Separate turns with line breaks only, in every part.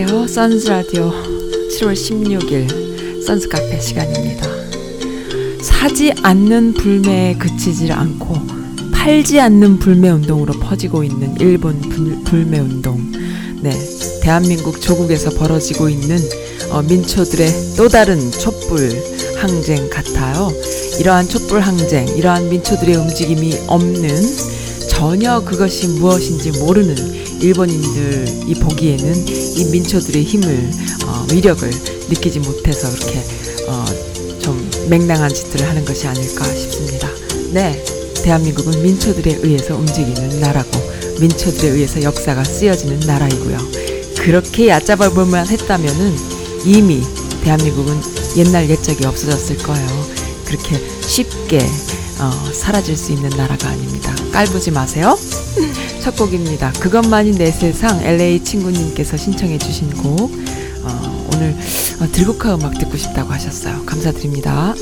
안녕하세요. 선즈 라디오 7월 16일 선즈 카페 시간입니다. 사지 않는 불매에 그치질 않고 팔지 않는 불매 운동으로 퍼지고 있는 일본 불, 불매 운동. 네, 대한민국 조국에서 벌어지고 있는 어, 민초들의 또 다른 촛불 항쟁 같아요. 이러한 촛불 항쟁, 이러한 민초들의 움직임이 없는 전혀 그것이 무엇인지 모르는 일본인들이 보기에는 이 민초들의 힘을 어, 위력을 느끼지 못해서 이렇게 어, 좀 맹랑한 짓들을 하는 것이 아닐까 싶습니다. 네, 대한민국은 민초들에 의해서 움직이는 나라고 민초들에 의해서 역사가 쓰여지는 나라이고요. 그렇게 얕잡아 볼만 했다면은 이미 대한민국은 옛날 옛적이 없어졌을 거예요. 그렇게 쉽게 어, 사라질 수 있는 나라가 아닙니다. 깔보지 마세요. 첫 곡입니다. 그것만이 내 세상 LA 친구님께서 신청해 주신 곡 어, 오늘 어, 들국화 음악 듣고 싶다고 하셨어요. 감사드립니다.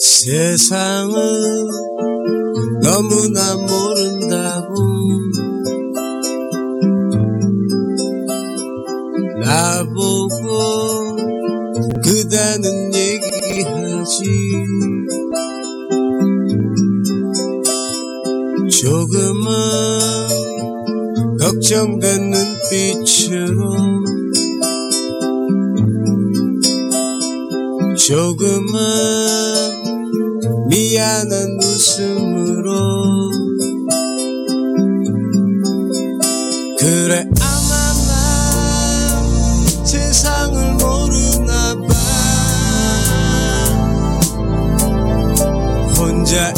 세상을 너무나 모른다고 조금은 걱정된 눈빛으로 조금은 미안한 웃음으로 그래 아마 난 세상을 모르나 봐. 혼자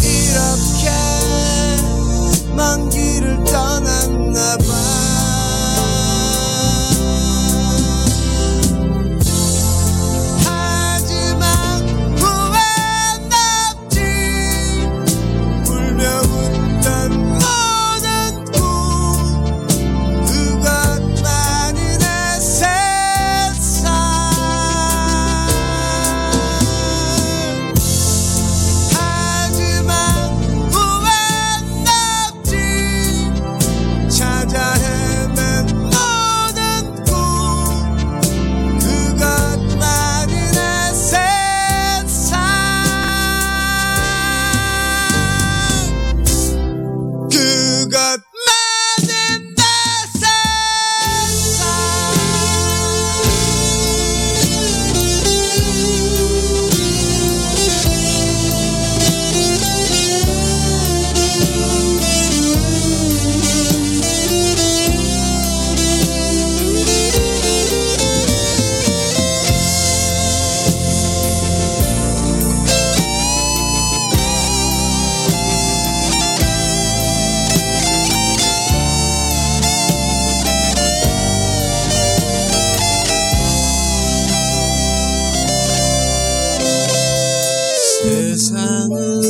세상을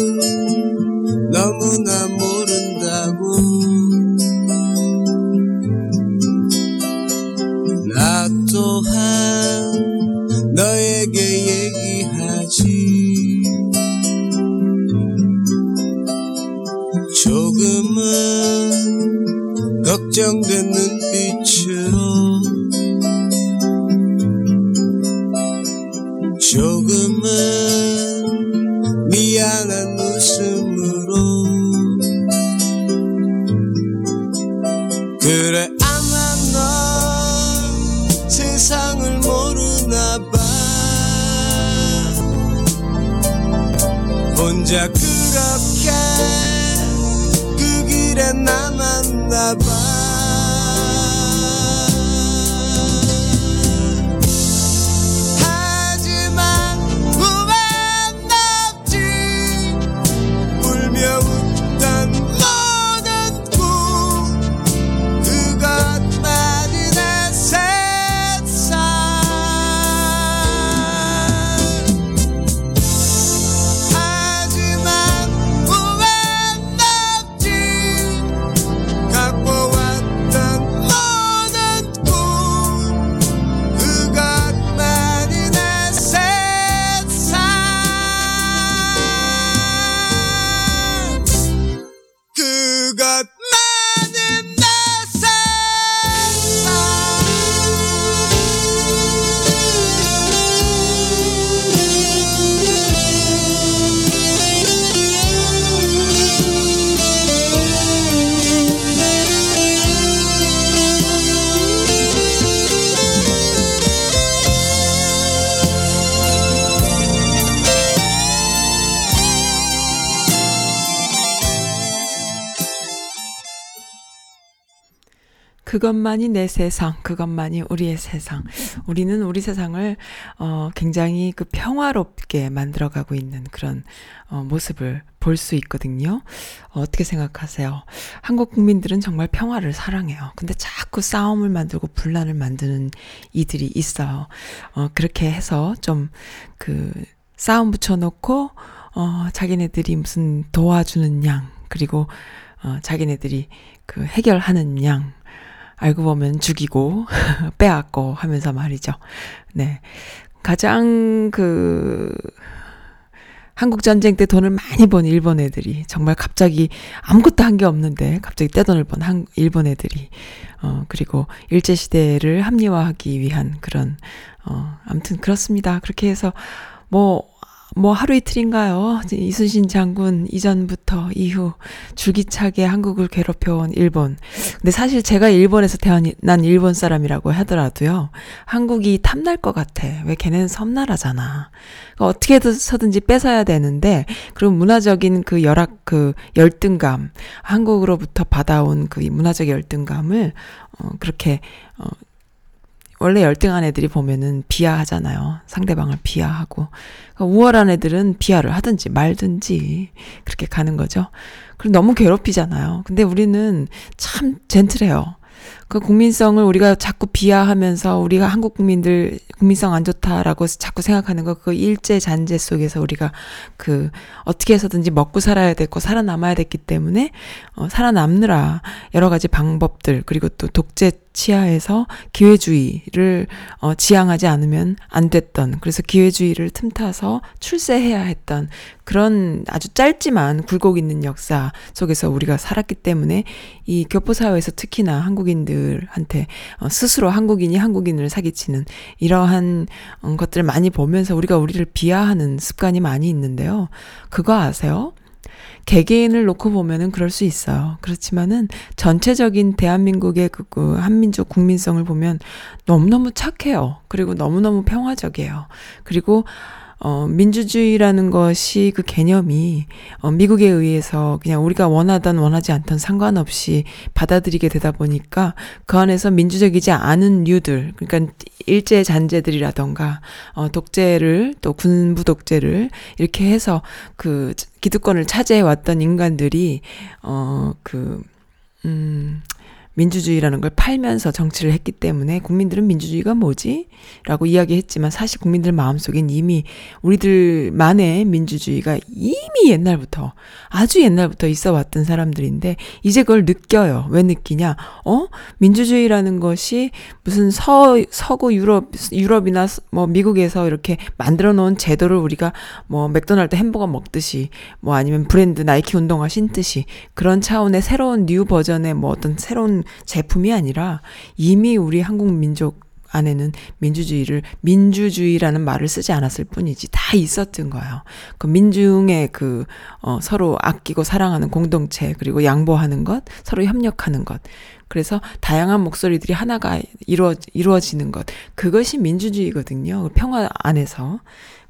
그것만이 내 세상, 그것만이
우리의 세상. 우리는 우리 세상을 어, 굉장히 그 평화롭게 만들어가고 있는 그런 어, 모습을 볼 수 있거든요. 어, 어떻게 생각하세요? 한국 국민들은 정말 평화를 사랑해요. 근데 자꾸 싸움을 만들고 분란을 만드는 이들이 있어요. 어, 그렇게 해서 좀 그 싸움 붙여놓고 어, 자기네들이 무슨 도와주는 양, 그리고 어, 자기네들이 그 해결하는 양, 알고 보면 죽이고 빼앗고 하면서 말이죠. 네. 가장 그 한국 전쟁 때 돈을 많이 번 일본 애들이 정말 갑자기 아무것도 한 게 없는데 갑자기 떼돈을 번 한 일본 애들이 어 그리고 일제 시대를 합리화하기 위한 그런 어 아무튼 그렇습니다. 그렇게 해서 뭐 뭐 하루 이틀인가요? 이순신 장군 이전부터 이후 줄기차게 한국을 괴롭혀온 일본. 근데 사실 제가 일본에서 태어난 일본 사람이라고 하더라도요. 한국이 탐날 것 같아. 왜 걔네는 섬나라잖아. 그러니까 어떻게 해서든지 뺏어야 되는데 그리고 문화적인 그 열악 그 열등감 한국으로부터 받아온 그 문화적 열등감을 어 그렇게 어 원래 열등한 애들이 보면은 비하하잖아요. 상대방을 비하하고. 그러니까 우월한 애들은 비하를 하든지 말든지 그렇게 가는 거죠. 그리고 너무 괴롭히잖아요. 근데 우리는 참 젠틀해요. 그 국민성을 우리가 자꾸 비하하면서 우리가 한국 국민들 국민성 안 좋다라고 자꾸 생각하는 거 그 일제 잔재 속에서 우리가 그 어떻게 해서든지 먹고 살아야 됐고 살아남아야 됐기 때문에 어 살아남느라 여러 가지 방법들 그리고 또 독재 치하에서 기회주의를 어, 지향하지 않으면 안 됐던 그래서 기회주의를 틈타서 출세해야 했던 그런 아주 짧지만 굴곡 있는 역사 속에서 우리가 살았기 때문에 이 교포 사회에서 특히나 한국인들한테 어, 스스로 한국인이 한국인을 사기치는 이러한 어, 것들을 많이 보면서 우리가 우리를 비하하는 습관이 많이 있는데요. 그거 아세요? 개개인을 놓고 보면은 그럴 수 있어요. 그렇지만은 전체적인 대한민국의 그, 그 한민족 국민성을 보면 너무너무 착해요. 그리고 너무너무 평화적이에요. 그리고 어, 민주주의라는 것이 그 개념이 어, 미국에 의해서 그냥 우리가 원하던 원하지 않던 상관없이 받아들이게 되다 보니까 그 안에서 민주적이지 않은 류들, 그러니까 일제 잔재들이라던가 어, 독재를 또 군부 독재를 이렇게 해서 그 기득권을 차지해 왔던 인간들이 어그 음. 민주주의라는 걸 팔면서 정치를 했기 때문에 국민들은 민주주의가 뭐지? 라고 이야기했지만 사실 국민들 마음속엔 이미 우리들만의 민주주의가 이미 옛날부터 아주 옛날부터 있어 왔던 사람들인데 이제 그걸 느껴요. 왜 느끼냐? 어? 민주주의라는 것이 무슨 서 서구 유럽 유럽이나 뭐 미국에서 이렇게 만들어 놓은 제도를 우리가 뭐 맥도날드 햄버거 먹듯이 뭐 아니면 브랜드 나이키 운동화 신듯이 그런 차원의 새로운 new 버전의 뭐 어떤 새로운 제품이 아니라 이미 우리 한국 민족 안에는 민주주의를 민주주의라는 말을 쓰지 않았을 뿐이지 다 있었던 거예요. 그 민중의 그 어, 서로 아끼고 사랑하는 공동체 그리고 양보하는 것, 서로 협력하는 것. 그래서 다양한 목소리들이 하나가 이루어 이루어지는 것. 그것이 민주주의거든요. 그 평화 안에서.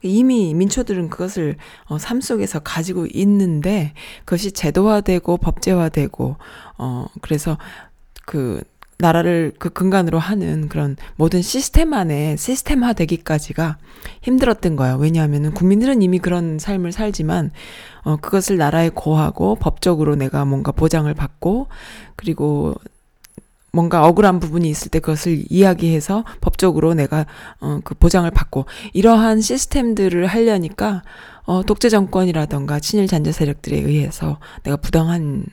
이미 민초들은 그것을 어, 삶 속에서 가지고 있는데 그것이 제도화되고 법제화되고 어 그래서 그 나라를 그 근간으로 하는 그런 모든 시스템 안에 시스템화 되기까지가 힘들었던 거예요. 왜냐하면은 국민들은 이미 그런 삶을 살지만 어 그것을 나라에 고하고 법적으로 내가 뭔가 보장을 받고 그리고 뭔가 억울한 부분이 있을 때 그것을 이야기해서 법적으로 내가 어 그 보장을 받고 이러한 시스템들을 하려니까 어 독재 정권이라던가 친일 잔재 세력들에 의해서 내가 부당한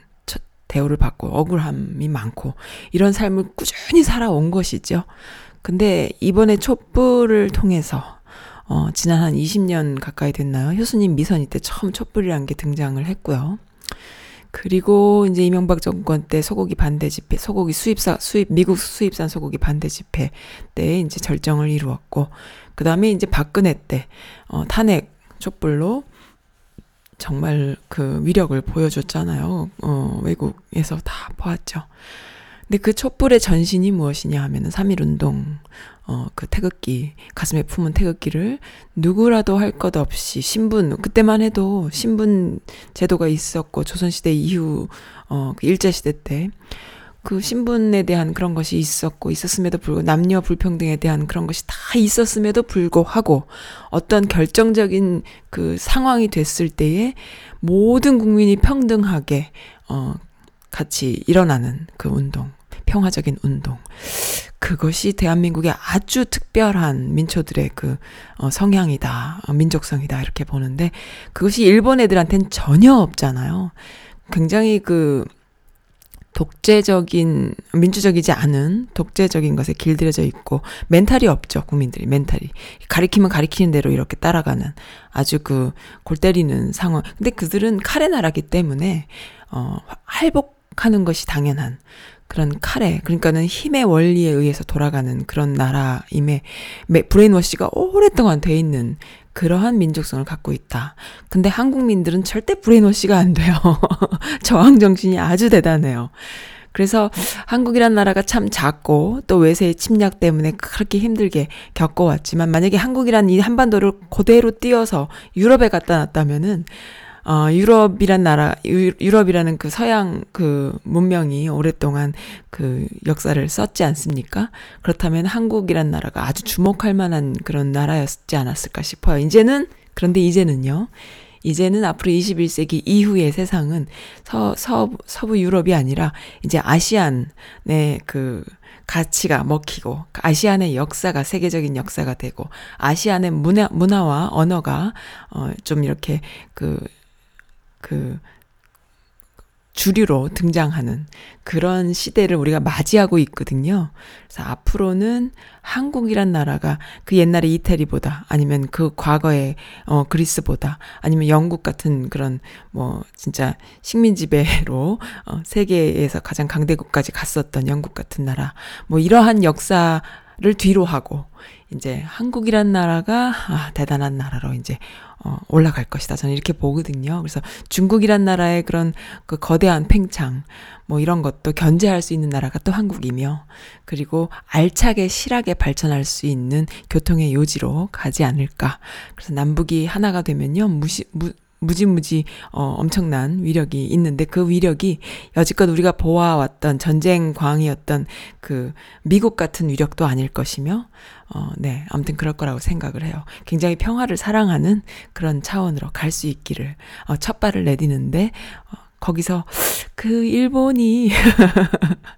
대우를 받고 억울함이 많고 이런 삶을 꾸준히 살아온 것이죠. 근데 이번에 촛불을 통해서 어 지난 한 20년 가까이 됐나요? 효수님 미선이 때 처음 촛불이라는 게 등장을 했고요. 그리고 이제 이명박 정권 때 소고기 반대 집회, 소고기 수입사, 수입, 미국 수입산 소고기 반대 집회 때 이제 절정을 이루었고, 그 다음에 이제 박근혜 때, 어, 탄핵 촛불로 정말 그 위력을 보여줬잖아요. 어, 외국에서 다 보았죠. 근데 그 촛불의 전신이 무엇이냐 하면은 3.1 운동, 어, 그 태극기, 가슴에 품은 태극기를 누구라도 할 것 없이 신분, 그때만 해도 신분 제도가 있었고, 조선시대 이후, 어, 그 일제시대 때, 그 신분에 대한 그런 것이 있었고, 있었음에도 불구하고, 남녀 불평등에 대한 그런 것이 다 있었음에도 불구하고, 어떤 결정적인 그 상황이 됐을 때에 모든 국민이 평등하게, 어, 같이 일어나는 그 운동. 평화적인 운동. 그것이 대한민국의 아주 특별한 민초들의 그 어, 성향이다, 어, 민족성이다 이렇게 보는데 그것이 일본 애들한텐 전혀 없잖아요. 굉장히 그 독재적인 민주적이지 않은 독재적인 것에 길들여져 있고 멘탈이 없죠 국민들이. 멘탈이. 가리키면 가리키는 대로 이렇게 따라가는 아주 그 골 때리는 상황. 근데 그들은 칼의 나라기 때문에 어 할복하는 것이 당연한 그런 칼에 그러니까는 힘의 원리에 의해서 돌아가는 그런 나라임에 brainwash가 오랫동안 돼 있는 그러한 민족성을 갖고 있다. 근데 한국민들은 절대 brainwash가 안 돼요. 저항 정신이 아주 대단해요. 그래서 한국이란 나라가 참 작고 또 외세의 침략 때문에 그렇게 힘들게 겪어왔지만 만약에 한국이란 이 한반도를 그대로 띄어서 유럽에 갖다 놨다면은 어, 유럽이란 나라, 유, 유럽이라는 그 서양 그 문명이 오랫동안 그 역사를 썼지 않습니까? 그렇다면 한국이란 나라가 아주 주목할 만한 그런 나라였지 않았을까 싶어요. 이제는, 그런데 이제는요. 이제는 앞으로 21세기 이후의 세상은 서, 서, 서부 유럽이 아니라 이제 아시안의 그 가치가 먹히고 아시안의 역사가 세계적인 역사가 되고 아시안의 문화, 문화와 언어가 어, 좀 이렇게 그 그 주류로 등장하는 그런 시대를 우리가 맞이하고 있거든요. 그래서 앞으로는 한국이란 나라가 그 옛날의 이태리보다 아니면 그 과거의 어 그리스보다 아니면 영국 같은 그런 뭐 진짜 식민 지배로 어 세계에서 가장 강대국까지 갔었던 영국 같은 나라 뭐 이러한 역사를 뒤로 하고 이제 한국이란 나라가 아 대단한 나라로 이제 어, 올라갈 것이다. 저는 이렇게 보거든요. 그래서 중국이란 나라의 그런 그 거대한 팽창, 뭐 이런 것도 견제할 수 있는 나라가 또 한국이며, 그리고 알차게 실하게 발전할 수 있는 교통의 요지로 가지 않을까. 그래서 남북이 하나가 되면요, 무시, 무, 무지무지 어 엄청난 위력이 있는데 그 위력이 여지껏 우리가 보아왔던 전쟁 광이었던 그 미국 같은 위력도 아닐 것이며 어 네 아무튼 그럴 거라고 생각을 해요. 굉장히 평화를 사랑하는 그런 차원으로 갈 수 있기를 어 첫 발을 내디는데 어 거기서 그 일본이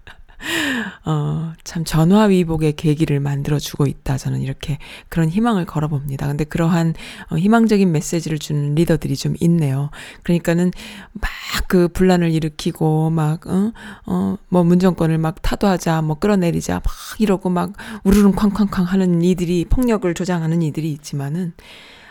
어, 참 전화위복의 계기를 만들어주고 있다. 저는 이렇게 그런 희망을 걸어봅니다. 근데 그러한 어, 희망적인 메시지를 주는 리더들이 좀 있네요. 그러니까는 막 그 분란을 일으키고 막, 어, 어, 뭐 문정권을 막 타도하자, 뭐 끌어내리자, 막 이러고 막 우르릉 쾅쾅쾅 하는 이들이 폭력을 조장하는 이들이 있지만은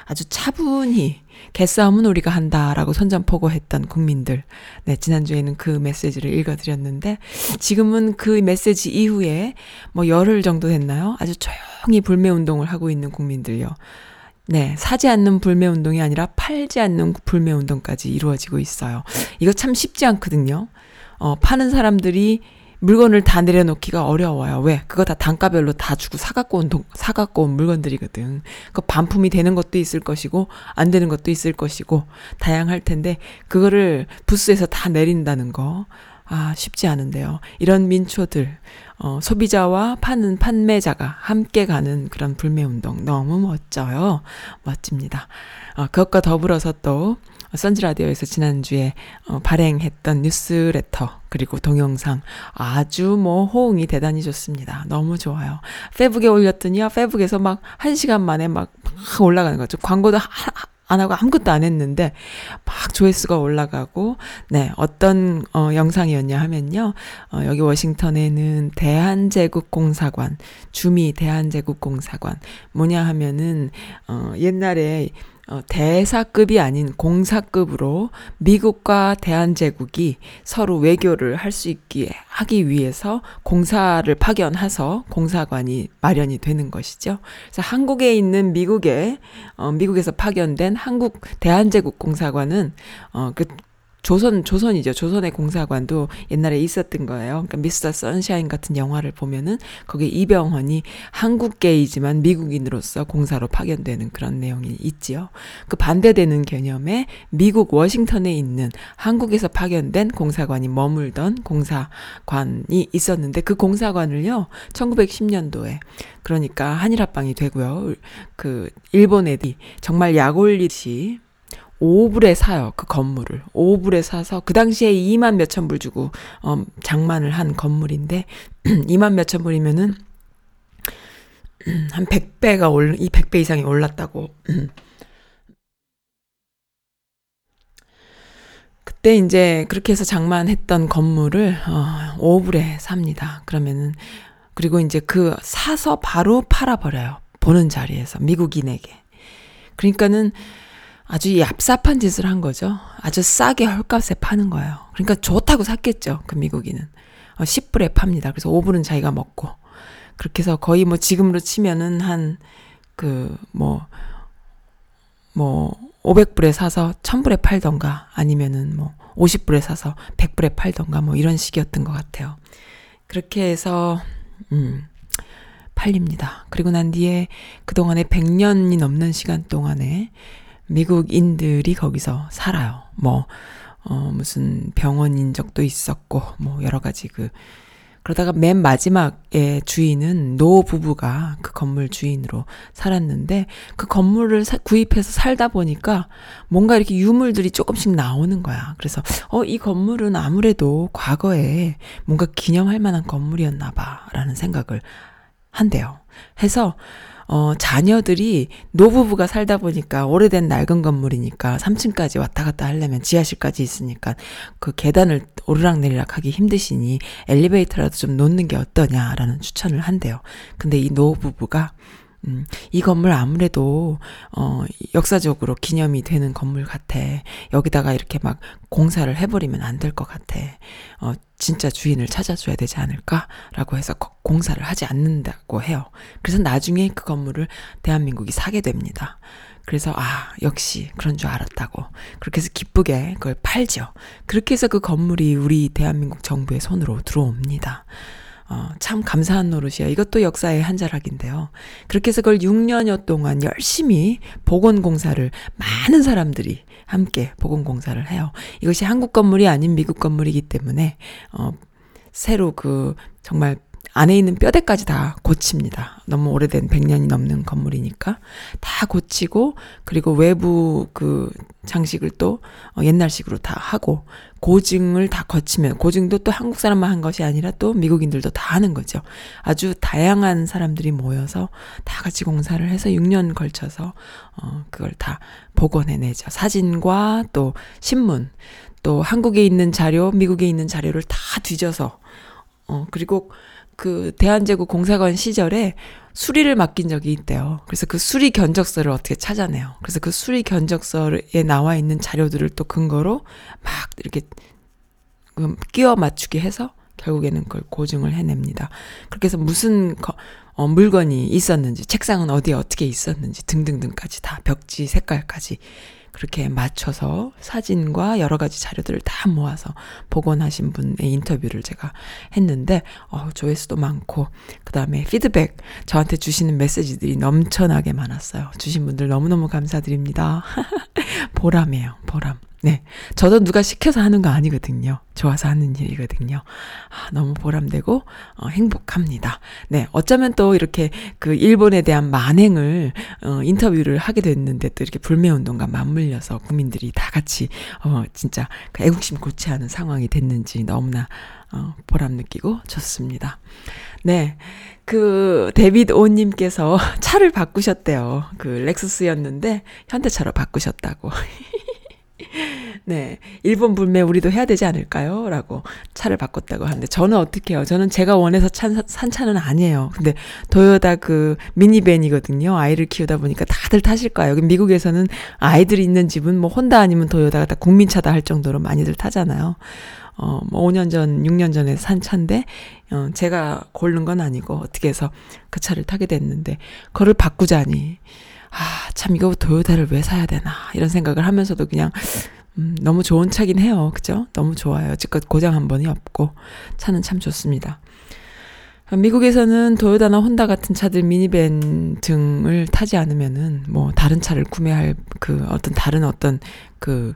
아주 차분히 개싸움은 우리가 한다라고 선전포고했던 국민들. 네, 지난주에는 그 메시지를 읽어드렸는데, 지금은 그 메시지 이후에 뭐 열흘 정도 됐나요? 아주 조용히 불매운동을 하고 있는 국민들요. 네, 사지 않는 불매운동이 아니라 팔지 않는 불매운동까지 이루어지고 있어요. 이거 참 쉽지 않거든요. 어, 파는 사람들이 물건을 다 내려놓기가 어려워요. 왜? 그거 다 단가별로 다 주고 사갖고 온, 동, 사갖고 온 물건들이거든. 그 반품이 되는 것도 있을 것이고, 안 되는 것도 있을 것이고, 다양할 텐데, 그거를 부스에서 다 내린다는 거, 아, 쉽지 않은데요. 이런 민초들, 어, 소비자와 파는 판매자가 함께 가는 그런 불매운동 너무 멋져요. 멋집니다. 어, 그것과 더불어서 또, 선즈라디오에서 지난주에 어, 발행했던 뉴스레터 그리고 동영상 아주 뭐 호응이 대단히 좋습니다. 너무 좋아요. 페북에 올렸더니요. 페북에서 막한 시간 만에 막, 막 올라가는 거죠. 광고도 하, 안 하고 아무것도 안 했는데 막 조회수가 올라가고 네 어떤 어, 영상이었냐 하면요 어, 여기 워싱턴에는 대한제국공사관 주미 대한제국공사관 뭐냐 하면은 어, 옛날에 어, 대사급이 아닌 공사급으로 미국과 대한제국이 서로 외교를 할 수 있게 하기 위해서 공사를 파견해서 공사관이 마련이 되는 것이죠. 그래서 한국에 있는 미국에 어, 미국에서 파견된 한국 대한제국 공사관은 어, 그 조선 조선이죠. 조선의 공사관도 옛날에 있었던 거예요. 그러니까 미스터 선샤인 같은 영화를 보면은 거기 이병헌이 한국계이지만 미국인으로서 공사로 파견되는 그런 내용이 있지요. 그 반대되는 개념에 미국 워싱턴에 있는 한국에서 파견된 공사관이 머물던 공사관이 있었는데 그 공사관을요. 1910년도에 그러니까 한일 합방이 되고요. 그 일본 애들이 정말 약 올리듯이 5불에 사요. 그 건물을. 5불에 사서 그 당시에 2만 몇천 불 주고 어, 장만을 한 건물인데 2만 몇천 불이면은 한 100배가 올, 이 100배 이상이 올랐다고. 그때 이제 그렇게 해서 장만했던 건물을 어, 5불에 삽니다. 그러면은 그리고 이제 그 사서 바로 팔아 버려요. 보는 자리에서 미국인에게. 그러니까는 아주 얍삽한 짓을 한 거죠. 아주 싸게 헐값에 파는 거예요. 그러니까 좋다고 샀겠죠. 그 미국인은. 어, 10불에 팝니다. 그래서 5불은 자기가 먹고. 그렇게 해서 거의 뭐 지금으로 치면은 한 그 뭐, 뭐, 500불에 사서 1000불에 팔던가 아니면은 뭐 50불에 사서 100불에 팔던가 뭐 이런 식이었던 것 같아요. 그렇게 해서, 음, 팔립니다. 그리고 난 뒤에 그동안에 100년이 넘는 시간 동안에 미국인들이 거기서 살아요. 뭐, 어, 무슨 병원인 적도 있었고, 뭐, 여러 가지 그, 그러다가 맨 마지막에 주인은 노 부부가 그 건물 주인으로 살았는데 그 건물을 사, 구입해서 살다 보니까 뭔가 이렇게 유물들이 조금씩 나오는 거야. 그래서 어, 이 건물은 아무래도 과거에 뭔가 기념할 만한 건물이었나 봐라는 생각을 한대요. 해서 어, 자녀들이 노부부가 살다 보니까 오래된 낡은 건물이니까 3층까지 왔다 갔다 하려면 지하실까지 있으니까 그 계단을 오르락내리락 하기 힘드시니 엘리베이터라도 좀 놓는 게 어떠냐라는 추천을 한대요. 근데 이 노부부가 음, 이 건물 아무래도, 어, 역사적으로 기념이 되는 건물 같아. 여기다가 이렇게 막 공사를 해버리면 안 될 것 같아. 어, 진짜 주인을 찾아줘야 되지 않을까라고 해서 공사를 하지 않는다고 해요. 그래서 나중에 그 건물을 대한민국이 사게 됩니다. 그래서 아 역시 그런 줄 알았다고 그렇게 해서 기쁘게 그걸 팔죠. 그렇게 해서 그 건물이 우리 대한민국 정부의 손으로 들어옵니다. 어, 참 감사한 노릇이야. 이것도 역사의 한 자락인데요. 그렇게 해서 그걸 6년여 동안 열심히 보건공사를 많은 사람들이 함께 보건공사를 해요. 이것이 한국 건물이 아닌 미국 건물이기 때문에, 어, 새로 그, 정말 안에 있는 뼈대까지 다 고칩니다. 너무 오래된 100년이 넘는 건물이니까 다 고치고 그리고 외부 그 장식을 또 어, 옛날식으로 다 하고 고증을 다 거치면 고증도 또 한국 사람만 한 것이 아니라 또 미국인들도 다 하는 거죠. 아주 다양한 사람들이 모여서 다 같이 공사를 해서 6년 걸쳐서 어 그걸 다 복원해내죠. 사진과 또 신문 또 한국에 있는 자료, 미국에 있는 자료를 다 뒤져서 어, 그리고 그 대한제국 공사관 시절에 수리를 맡긴 적이 있대요. 그래서 그 수리 견적서를 어떻게 찾아내요. 그래서 그 수리 견적서에 나와 있는 자료들을 또 근거로 막 이렇게 음, 끼워 맞추게 해서 결국에는 그걸 고증을 해냅니다. 그렇게 해서 무슨 거, 어, 물건이 있었는지, 책상은 어디에 어떻게 있었는지 등등등까지 다 벽지 색깔까지 그렇게 맞춰서 사진과 여러 가지 자료들을 다 모아서 복원하신 분의 인터뷰를 제가 했는데, 어, 조회수도 많고, 그 다음에 피드백, 저한테 주시는 메시지들이 넘쳐나게 많았어요. 주신 분들 너무너무 감사드립니다. 보람이에요, 보람. 네. 저도 누가 시켜서 하는 거 아니거든요. 좋아서 하는 일이거든요. 아, 너무 보람되고, 어, 행복합니다. 네. 어쩌면 또 이렇게 그 일본에 대한 만행을, 어, 인터뷰를 하게 됐는데 또 이렇게 불매 운동과 맞물려서 국민들이 다 같이, 어, 진짜 그 애국심 고취하는 상황이 됐는지 너무나, 어, 보람 느끼고 좋습니다. 네. 그, 데빗 오 님께서 차를 바꾸셨대요. 그, 렉스스였는데, 현대차로 바꾸셨다고. 네. 일본 불매 우리도 해야 되지 않을까요? 라고 차를 바꿨다고 하는데 저는 어떻게 해요? 저는 제가 원해서 찬, 산 차는 아니에요. 근데 도요다 그 미니밴이거든요. 아이를 키우다 보니까 다들 타실 거예요. 여기 미국에서는 아이들이 있는 집은 뭐 혼다 아니면 도요다가 다 국민차다 할 정도로 많이들 타잖아요. 어, 뭐 5년 전, 6년 전에 산 차인데, 어, 제가 고른 건 아니고 어떻게 해서 그 차를 타게 됐는데, 그거를 바꾸자니, 아, 참 이거 도요타를 왜 사야 되나 이런 생각을 하면서도 그냥 음, 너무 좋은 차긴 해요. 그죠? 너무 좋아요. 지껏 고장 한 번이 없고 차는 참 좋습니다. 미국에서는 도요다나 혼다 같은 차들 미니밴 등을 타지 않으면은 뭐 다른 차를 구매할 그 어떤 다른 어떤 그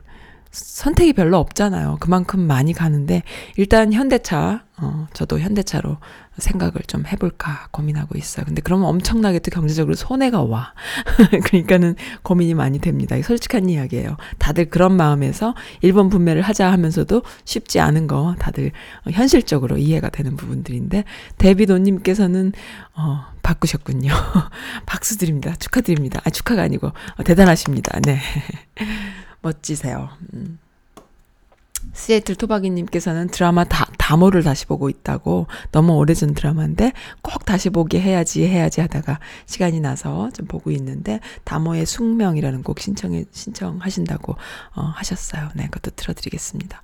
선택이 별로 없잖아요. 그만큼 많이 가는데 일단 현대차 어 저도 현대차로 생각을 좀 해볼까 고민하고 있어요. 근데 그러면 엄청나게 또 경제적으로 손해가 와. 그러니까는 고민이 많이 됩니다. 솔직한 이야기예요. 다들 그런 마음에서 일본 분매를 하자 하면서도 쉽지 않은 거 다들 현실적으로 이해가 되는 부분들인데 데비도님께서는 어 바꾸셨군요. 박수 드립니다. 축하드립니다. 아 축하가 아니고 어, 대단하십니다. 네. 멋지세요. 음. 시애틀 토박이님께서는 드라마 다, 다모를 다시 보고 있다고 너무 오래전 드라마인데 꼭 다시 보게 해야지 해야지 하다가 시간이 나서 좀 보고 있는데 다모의 숙명이라는 곡 신청해 신청하신다고 어, 하셨어요. 네, 그것도 들어드리겠습니다.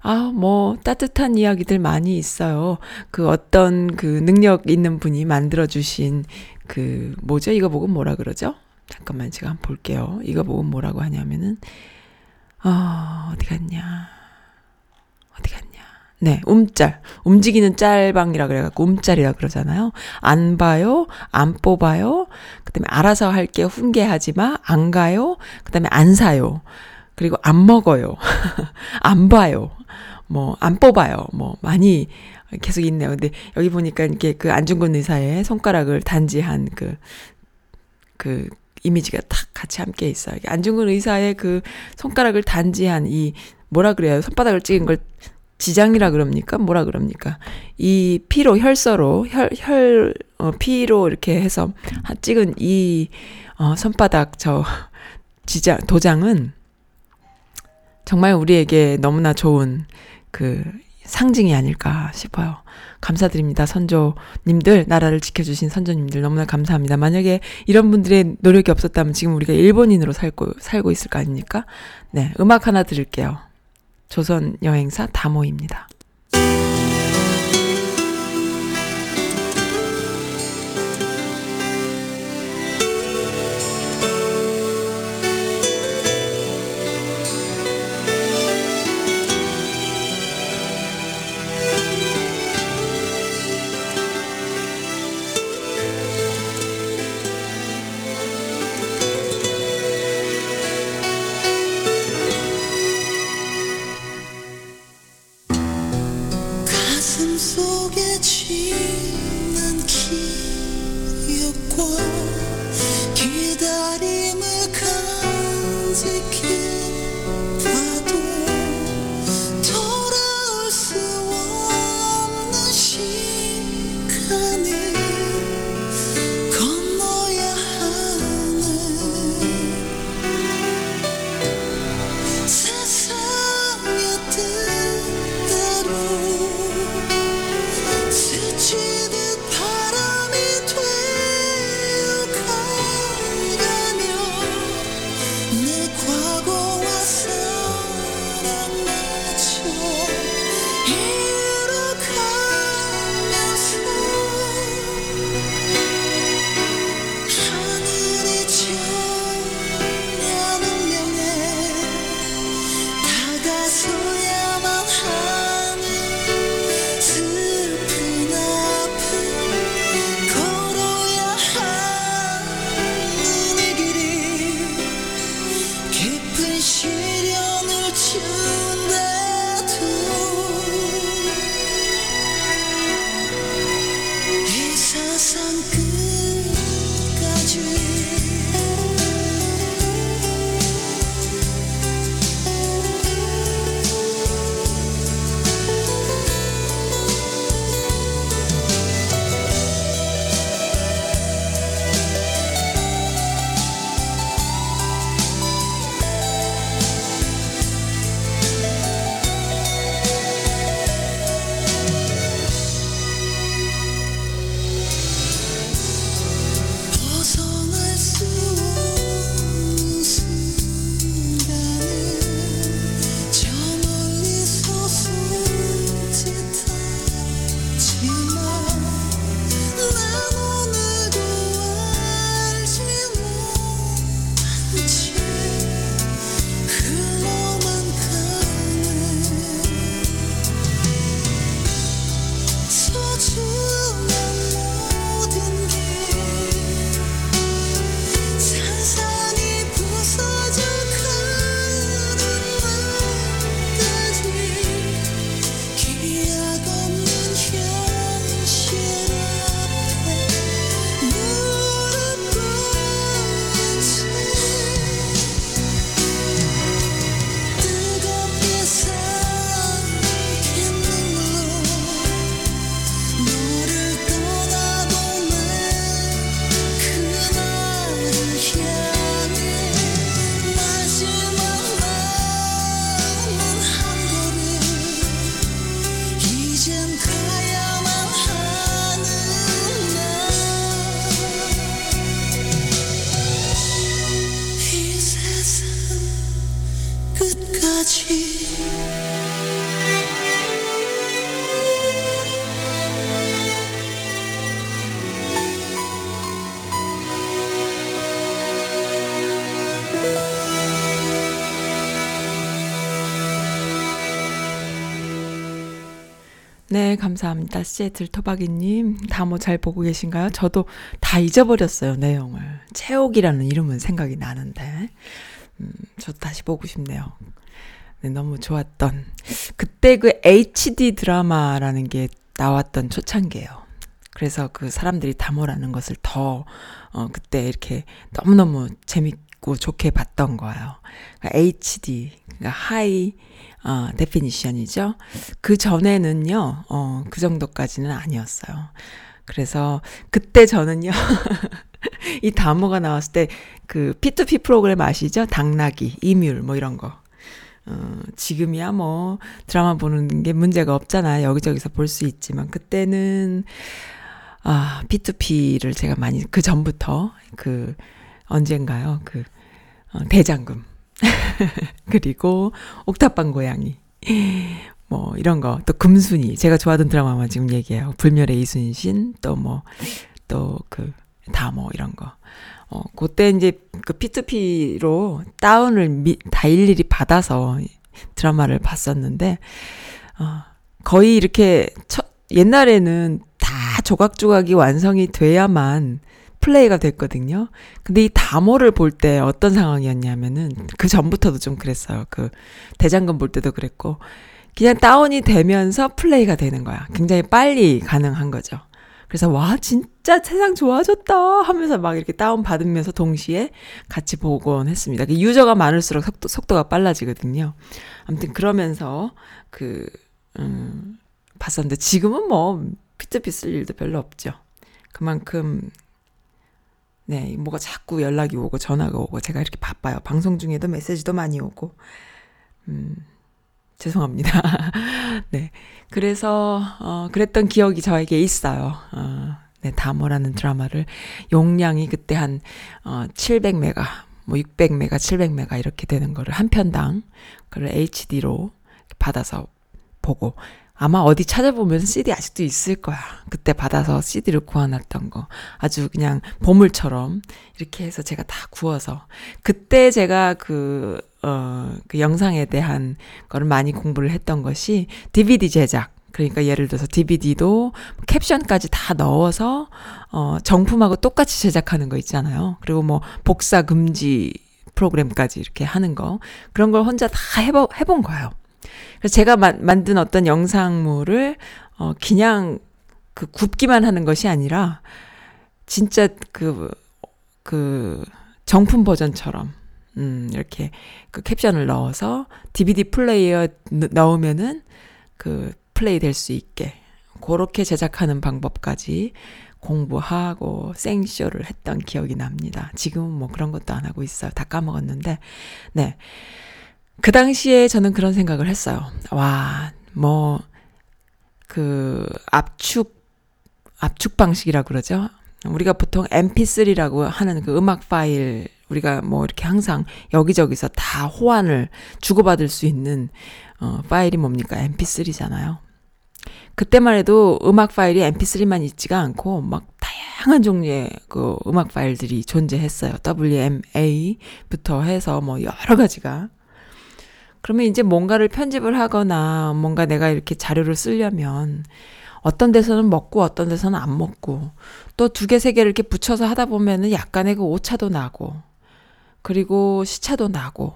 아, 뭐, 따뜻한 이야기들 많이 있어요. 그 어떤 그 능력 있는 분이 만들어주신 그, 뭐죠? 이거 보고 뭐라 그러죠? 잠깐만 제가 한번 볼게요. 이거 보고 뭐라고 하냐면은 어, 어디 갔냐? 어디 갔냐? 네, 움짤. 움직이는 짤방이라 그래갖고 움짤이라 그러잖아요. 안 봐요, 안 뽑아요. 그 다음에 알아서 할게 훈계하지 마, 안 가요. 그 다음에 안 사요. 그리고 안 먹어요. 안 봐요. 뭐, 안 뽑아요. 뭐, 많이 계속 있네요. 근데 여기 보니까 이렇게 그 안중근 의사의 손가락을 단지 한 그, 그, 이미지가 탁 같이 함께 있어요. 안중근 의사의 그 손가락을 단지한 이 뭐라 그래요? 손바닥을 찍은 걸 지장이라 그럽니까? 뭐라 그럽니까? 이 피로 혈서로 혈 혈 어, 피로 이렇게 해서 찍은 이 어, 손바닥 저 지장 도장은 정말 우리에게 너무나 좋은 그 상징이 아닐까 싶어요. 감사드립니다. 선조님들, 나라를 지켜주신 선조님들 너무나 감사합니다. 만약에 이런 분들의 노력이 없었다면 지금 우리가 일본인으로 살고, 살고 있을 거 아닙니까? 네, 음악 하나 들을게요. 조선 여행사 다모입니다. 감사합니다. 시애틀 토박이님. 다모 잘 보고 계신가요? 저도 다 잊어버렸어요, 내용을. 채옥이라는 이름은 생각이 나는데. 음, 저도 다시 보고 싶네요. 네, 너무 좋았던. 그때 그 HD 드라마라는 게 나왔던 초창기예요. 그래서 그 사람들이 다모라는 것을 더, 어, 그때 이렇게 너무너무 재밌 고 좋게 봤던 거예요. 그러니까 HD, 그러니까 하이, 어, 데피니션이죠. 그 전에는요, 어, 그 정도까지는 아니었어요. 그래서 그때 저는요, 이 다모가 나왔을 때 그 P2P 프로그램 아시죠? 당나귀, 이뮬, 뭐 이런 거. 어, 지금이야 뭐 드라마 보는 게 문제가 없잖아요. 여기저기서 볼 수 있지만 그때는 아, P2P를 제가 많이 그 전부터 그 언젠가요? 그 어, 대장금 그리고 옥탑방 고양이. 뭐 이런 거 또 금순이 제가 좋아하던 드라마만 지금 얘기해요. 불멸의 이순신 또 뭐 또 그 다 뭐 이런 거. 어 그때 이제 그 P2P로 다운을 미, 다 일일이 받아서 드라마를 봤었는데 어 거의 이렇게 첫 옛날에는 다 조각조각이 완성이 돼야만 플레이가 됐거든요. 근데 이 다모를 볼 때 어떤 상황이었냐면은 그 전부터도 좀 그랬어요. 그 대장금 볼 때도 그랬고 그냥 다운이 되면서 플레이가 되는 거야. 굉장히 빨리 가능한 거죠. 그래서 와 진짜 세상 좋아졌다 하면서 막 이렇게 다운 받으면서 동시에 같이 보곤 했습니다. 그 user가 많을수록 속도, 속도가 빨라지거든요. 아무튼 그러면서 그 음, 봤었는데 지금은 뭐 피트피 쓸 일도 별로 없죠. 그만큼 네, 뭐가 자꾸 연락이 오고 전화가 오고 제가 이렇게 바빠요. 방송 중에도 메시지도 많이 오고. 음. 죄송합니다. 네. 그래서 어 그랬던 기억이 저에게 있어요. 어 네, 다모라는 드라마를 용량이 그때 한어 700메가, 뭐 600메가, 700메가 이렇게 되는 거를 한 편당 그걸 HD로 받아서 보고 아마 어디 찾아보면 CD 아직도 있을 거야. 그때 받아서 CD를 구워놨던 거. 아주 그냥 보물처럼 이렇게 해서 제가 다 구워서. 그때 제가 그, 어, 그 영상에 대한 거를 많이 공부를 했던 것이 DVD 제작. 그러니까 예를 들어서 DVD도 캡션까지 다 넣어서, 어, 정품하고 똑같이 제작하는 거 있잖아요. 그리고 뭐 복사 금지 프로그램까지 이렇게 하는 거. 그런 걸 혼자 다 해보, 해본 거예요. 그래서 제가 마, 만든 어떤 영상물을 어 그냥 그 굽기만 하는 것이 아니라 진짜 그그 그 정품 버전처럼 음 이렇게 그 캡션을 넣어서 DVD 플레이어 넣으면은 그 플레이 될 수 있게 그렇게 제작하는 방법까지 공부하고 생쇼를 했던 기억이 납니다. 지금은 뭐 그런 것도 안 하고 있어요. 다 까먹었는데, 네. 그 당시에 저는 그런 생각을 했어요. 와, 뭐, 그, 압축, 압축 방식이라 그러죠. 우리가 보통 mp3라고 하는 그 음악 파일, 우리가 뭐 이렇게 항상 여기저기서 다 호환을 주고받을 수 있는, 어, 파일이 뭡니까? mp3잖아요. 그때만 해도 음악 파일이 mp3만 있지가 않고, 막 다양한 종류의 그 음악 파일들이 존재했어요. WMA부터 해서 뭐 여러 가지가. 그러면 이제 뭔가를 편집을 하거나 뭔가 내가 이렇게 자료를 쓰려면 어떤 데서는 먹고 어떤 데서는 안 먹고 또 두 개, 세 개를 이렇게 붙여서 하다 보면은 약간의 그 오차도 나고 그리고 시차도 나고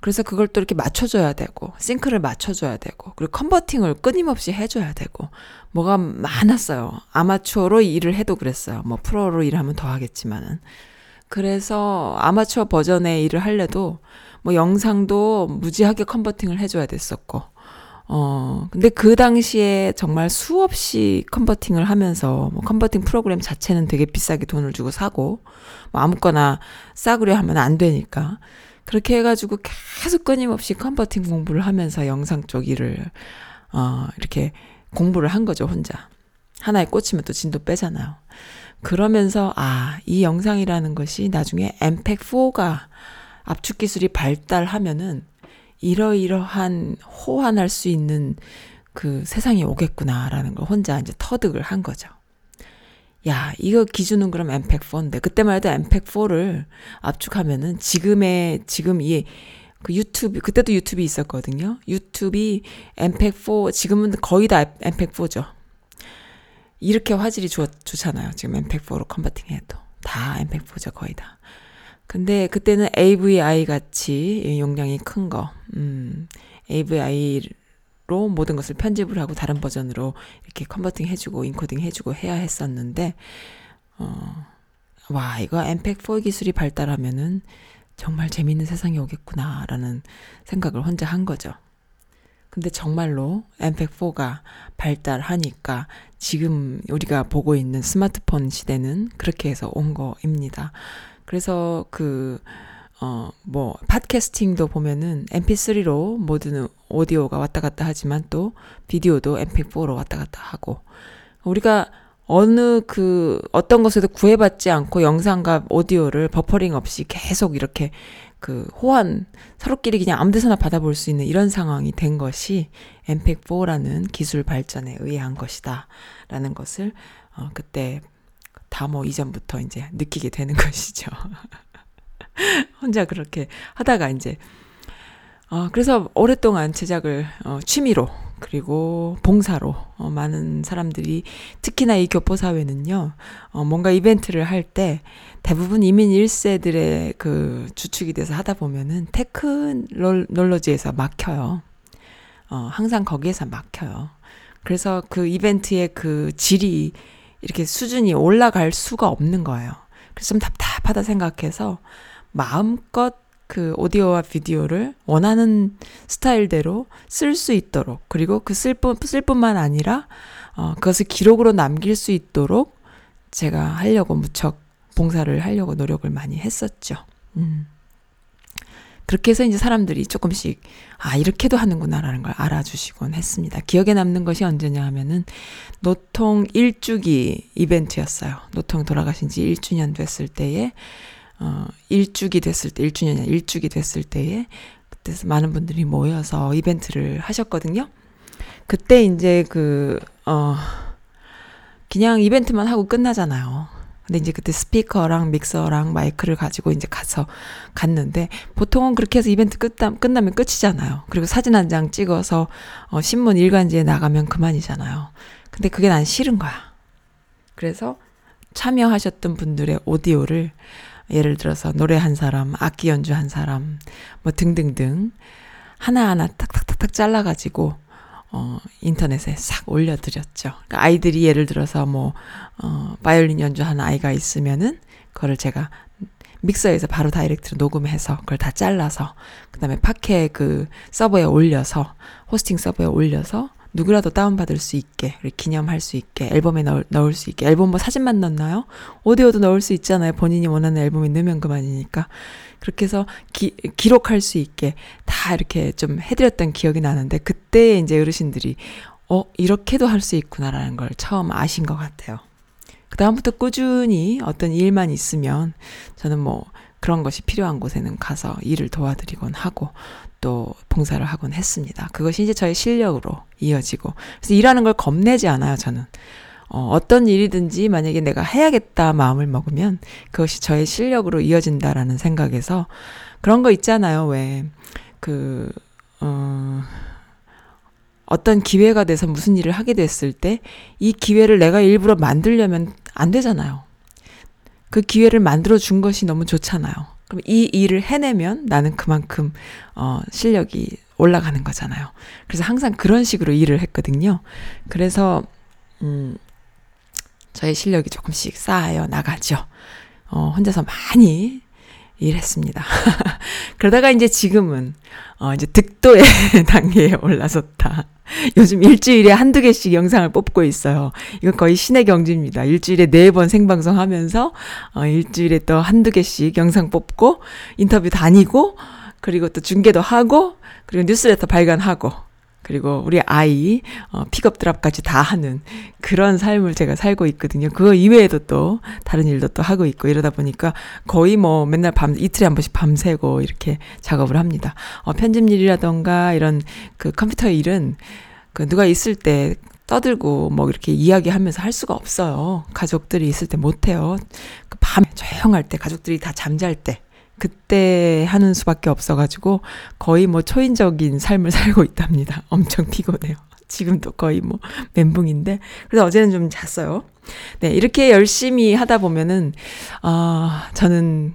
그래서 그걸 또 이렇게 맞춰줘야 되고 싱크를 맞춰줘야 되고 그리고 컨버팅을 끊임없이 해줘야 되고 뭐가 많았어요. 아마추어로 일을 해도 그랬어요. 뭐 프로로 일하면 더 하겠지만은 그래서 아마추어 버전의 일을 할래도 뭐 영상도 무지하게 컨버팅을 해줘야 됐었고, 어, 근데 그 당시에 정말 수없이 컨버팅을 하면서, 뭐 컨버팅 프로그램 자체는 되게 비싸게 돈을 주고 사고, 뭐 아무거나 싸구려 하면 안 되니까. 그렇게 해가지고 계속 끊임없이 컨버팅 공부를 하면서 영상 쪽 일을, 어, 이렇게 공부를 한 거죠, 혼자. 하나에 꽂히면 또 진도 빼잖아요. 그러면서, 아, 이 영상이라는 것이 나중에 엠팩4가 압축 기술이 발달하면은 이러이러한 호환할 수 있는 그 세상이 오겠구나라는 걸 혼자 이제 터득을 한 거죠. 야, 이거 기준은 그럼 엠팩4인데, 그때만 해도 엠팩4를 압축하면은 지금의, 지금 이, 그 유튜브, 그때도 유튜브 있었거든요. 유튜브이 MPEG4, 지금은 거의 다 MPEG4죠. 이렇게 화질이 좋, 좋잖아요. 지금 MPEG4로 converting 해도. 다 MPEG4죠, 거의 다. 근데 그때는 AVI 같이 용량이 큰 거, 음, AVI로 모든 것을 편집을 하고 다른 버전으로 이렇게 converting 해주고 인코딩 해주고 해야 했었는데, 어, 와, 이거 MPEG4 기술이 발달하면은 정말 재밌는 세상이 오겠구나라는 생각을 혼자 한 거죠. 근데 정말로 엠팩4가 발달하니까 지금 우리가 보고 있는 스마트폰 시대는 그렇게 해서 온 거입니다. 그래서 그, 어, 뭐, 팟캐스팅도 보면은 mp3로 모든 오디오가 왔다 갔다 하지만 또 비디오도 mp4로 왔다 갔다 하고. 우리가 어느 그 어떤 것에도 구애받지 않고 영상과 오디오를 버퍼링 없이 계속 이렇게 그 호환 서로끼리 그냥 아무 데서나 받아볼 수 있는 이런 상황이 된 것이 MPEG-4라는 기술 발전에 의한 것이다라는 것을 어 그때 다뭐 이전부터 이제 느끼게 되는 것이죠. 혼자 그렇게 하다가 이제 어 그래서 오랫동안 제작을 어 취미로 그리고 봉사로 어 많은 사람들이 특히나 이 교포 사회는요. 어 뭔가 이벤트를 할 때 대부분 이민 1세들의 그 주축이 돼서 하다 보면은 테크놀로지에서 막혀요. 어 항상 거기에서 막혀요. 그래서 그 이벤트의 그 질이 이렇게 수준이 올라갈 수가 없는 거예요. 그래서 좀 답답하다 생각해서 마음껏 그 오디오와 비디오를 원하는 스타일대로 쓸 수 있도록 그리고 그 쓸 뿐만 아니라 어, 그것을 기록으로 남길 수 있도록 제가 하려고 무척 봉사를 하려고 노력을 많이 했었죠. 음. 그렇게 해서 이제 사람들이 조금씩, 아, 이렇게도 하는구나라는 걸 알아주시곤 했습니다. 기억에 남는 것이 언제냐 하면은, 노통 1주기 이벤트였어요. 노통 돌아가신 지 1주년 됐을 때에, 어, 1주기 됐을 때, 1주년이 1주기 됐을 때에, 그때 많은 분들이 모여서 이벤트를 하셨거든요. 그때 이제 그, 어, 그냥 이벤트만 하고 끝나잖아요. 근데 이제 그때 스피커랑 믹서랑 마이크를 가지고 이제 가서 갔는데 보통은 그렇게 해서 이벤트 끝나, 끝나면 끝이잖아요. 그리고 사진 한 장 찍어서 어, 신문 일간지에 나가면 그만이잖아요. 근데 그게 난 싫은 거야. 그래서 참여하셨던 분들의 오디오를 예를 들어서 노래 한 사람, 악기 연주 한 사람, 뭐 등등등 하나하나 탁탁탁탁 잘라가지고 어, 인터넷에 싹 올려드렸죠. 그러니까 아이들이 예를 들어서 뭐, 어, 바이올린 연주하는 아이가 있으면은, 그거를 제가 믹서에서 바로 다이렉트로 녹음해서 그걸 다 잘라서, 그 다음에 파케 그 서버에 올려서, 호스팅 서버에 올려서, 누구라도 다운받을 수 있게, 기념할 수 있게, 앨범에 넣을, 넣을 수 있게, 앨범 뭐 사진만 넣나요? 오디오도 넣을 수 있잖아요. 본인이 원하는 앨범에 넣으면 그만이니까. 그렇게 해서 기, 기록할 수 있게 다 이렇게 좀 해드렸던 기억이 나는데 그때 이제 어르신들이 어 이렇게도 할 수 있구나라는 걸 처음 아신 것 같아요. 그 다음부터 꾸준히 어떤 일만 있으면 저는 뭐 그런 것이 필요한 곳에는 가서 일을 도와드리곤 하고 또 봉사를 하곤 했습니다. 그것이 이제 저의 실력으로 이어지고 그래서 일하는 걸 겁내지 않아요. 저는 어, 어떤 일이든지 만약에 내가 해야겠다 마음을 먹으면 그것이 저의 실력으로 이어진다라는 생각에서 그런 거 있잖아요. 왜, 그, 어, 어떤 기회가 돼서 무슨 일을 하게 됐을 때 이 기회를 내가 일부러 만들려면 안 되잖아요. 그 기회를 만들어 준 것이 너무 좋잖아요. 그럼 이 일을 해내면 나는 그만큼, 어, 실력이 올라가는 거잖아요. 그래서 항상 그런 식으로 일을 했거든요. 그래서, 음, 저의 실력이 조금씩 쌓여 나가죠. 어, 혼자서 많이 일했습니다. 그러다가 이제 지금은, 어, 이제 득도의 단계에 올라섰다. 요즘 일주일에 한두 개씩 영상을 뽑고 있어요. 이건 거의 신의 경지입니다. 일주일에 네 번 생방송 하면서, 어, 일주일에 또 한두 개씩 영상 뽑고, 인터뷰 다니고, 그리고 또 중계도 하고, 그리고 뉴스레터 발간하고, 그리고 우리 아이 어, 픽업 드랍까지 다 하는 그런 삶을 제가 살고 있거든요. 그거 이외에도 또 다른 일도 또 하고 있고 이러다 보니까 거의 뭐 맨날 밤 이틀에 한 번씩 밤새고 이렇게 작업을 합니다. 어, 편집 일이라던가 이런 그 컴퓨터 일은 그 누가 있을 때 떠들고 뭐 이렇게 이야기하면서 할 수가 없어요. 가족들이 있을 때 못해요. 그 밤에 조용할 때 가족들이 다 잠잘 때 그때 하는 수밖에 없어가지고 거의 뭐 초인적인 삶을 살고 있답니다. 엄청 피곤해요. 지금도 거의 뭐 멘붕인데 그래서 어제는 좀 잤어요. 네 이렇게 열심히 하다 보면은 아 어, 저는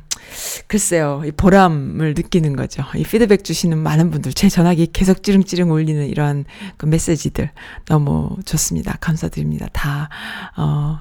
글쎄요, 이 보람을 느끼는 거죠. 이 피드백 주시는 많은 분들, 제 전화기 계속 찌릉찌릉 울리는 이러한 그 메시지들 너무 좋습니다. 감사드립니다. 다, 어,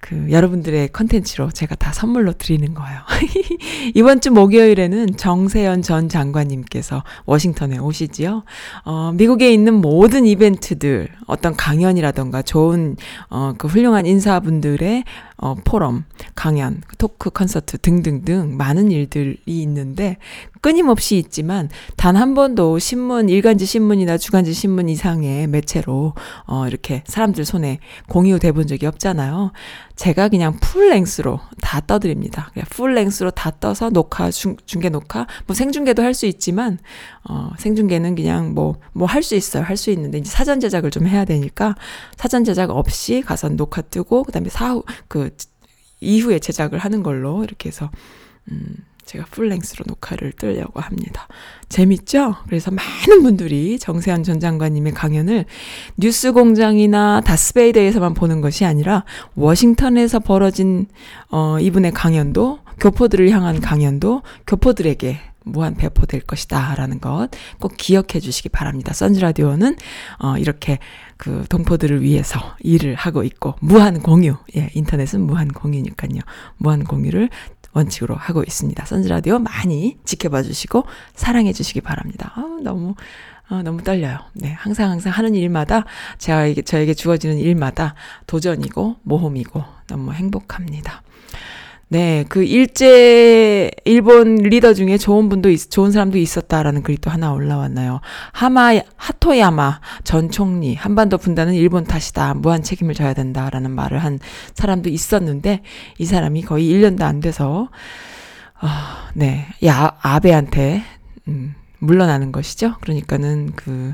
그 여러분들의 컨텐츠로 제가 다 선물로 드리는 거예요. 이번 주 목요일에는 정세현 전 장관님께서 워싱턴에 오시지요. 어, 미국에 있는 모든 이벤트들, 어떤 강연이라던가 좋은 어, 그 훌륭한 인사분들의 어, 포럼, 강연, 토크 콘서트 등등등 많은 일들이 있는데 끊임없이 있지만 단 한 번도 신문, 일간지 신문이나 주간지 신문 이상의 매체로 어, 이렇게 사람들 손에 공유돼 본 적이 없잖아요. 제가 그냥 풀랭스로 다 떠드립니다. 그냥 풀랭스로 다 떠서 녹화, 중, 중계 녹화, 뭐 생중계도 할 수 있지만, 어, 생중계는 그냥 뭐, 뭐 할 수 있어요. 할 수 있는데, 이제 사전 제작을 좀 해야 되니까, 사전 제작 없이 가서 녹화 뜨고, 그 다음에 사후, 그, 이후에 제작을 하는 걸로 이렇게 해서, 음, 제가 풀랭스로 녹화를 뜨려고 합니다. 재밌죠? 그래서 많은 분들이 정세현 전 장관님의 강연을 뉴스 공장이나 다스베이드에서만 보는 것이 아니라 워싱턴에서 벌어진 어 이분의 강연도 교포들을 향한 강연도 교포들에게 무한 배포될 것이다. 라는 것 꼭 기억해 주시기 바랍니다. 선즈라디오는, 어, 이렇게 그 동포들을 위해서 일을 하고 있고, 무한 공유. 예, 인터넷은 무한 공유니까요. 무한 공유를 원칙으로 하고 있습니다. 선즈라디오 많이 지켜봐 주시고 사랑해 주시기 바랍니다. 아, 너무 아, 너무 떨려요. 네, 항상 항상 하는 일마다 제가 저에게 주어지는 일마다 도전이고 모험이고 너무 행복합니다. 네, 그 일제 일본 리더 중에 좋은 분도 있, 좋은 사람도 있었다라는 글이 또 하나 올라왔나요? 하마 하토야마 전 총리 한반도 분단은 일본 탓이다. 무한 책임을 져야 된다라는 말을 한 사람도 있었는데 이 사람이 거의 1년도 안 돼서 아, 네. 야 아베한테 음, 물러나는 것이죠. 그러니까는 그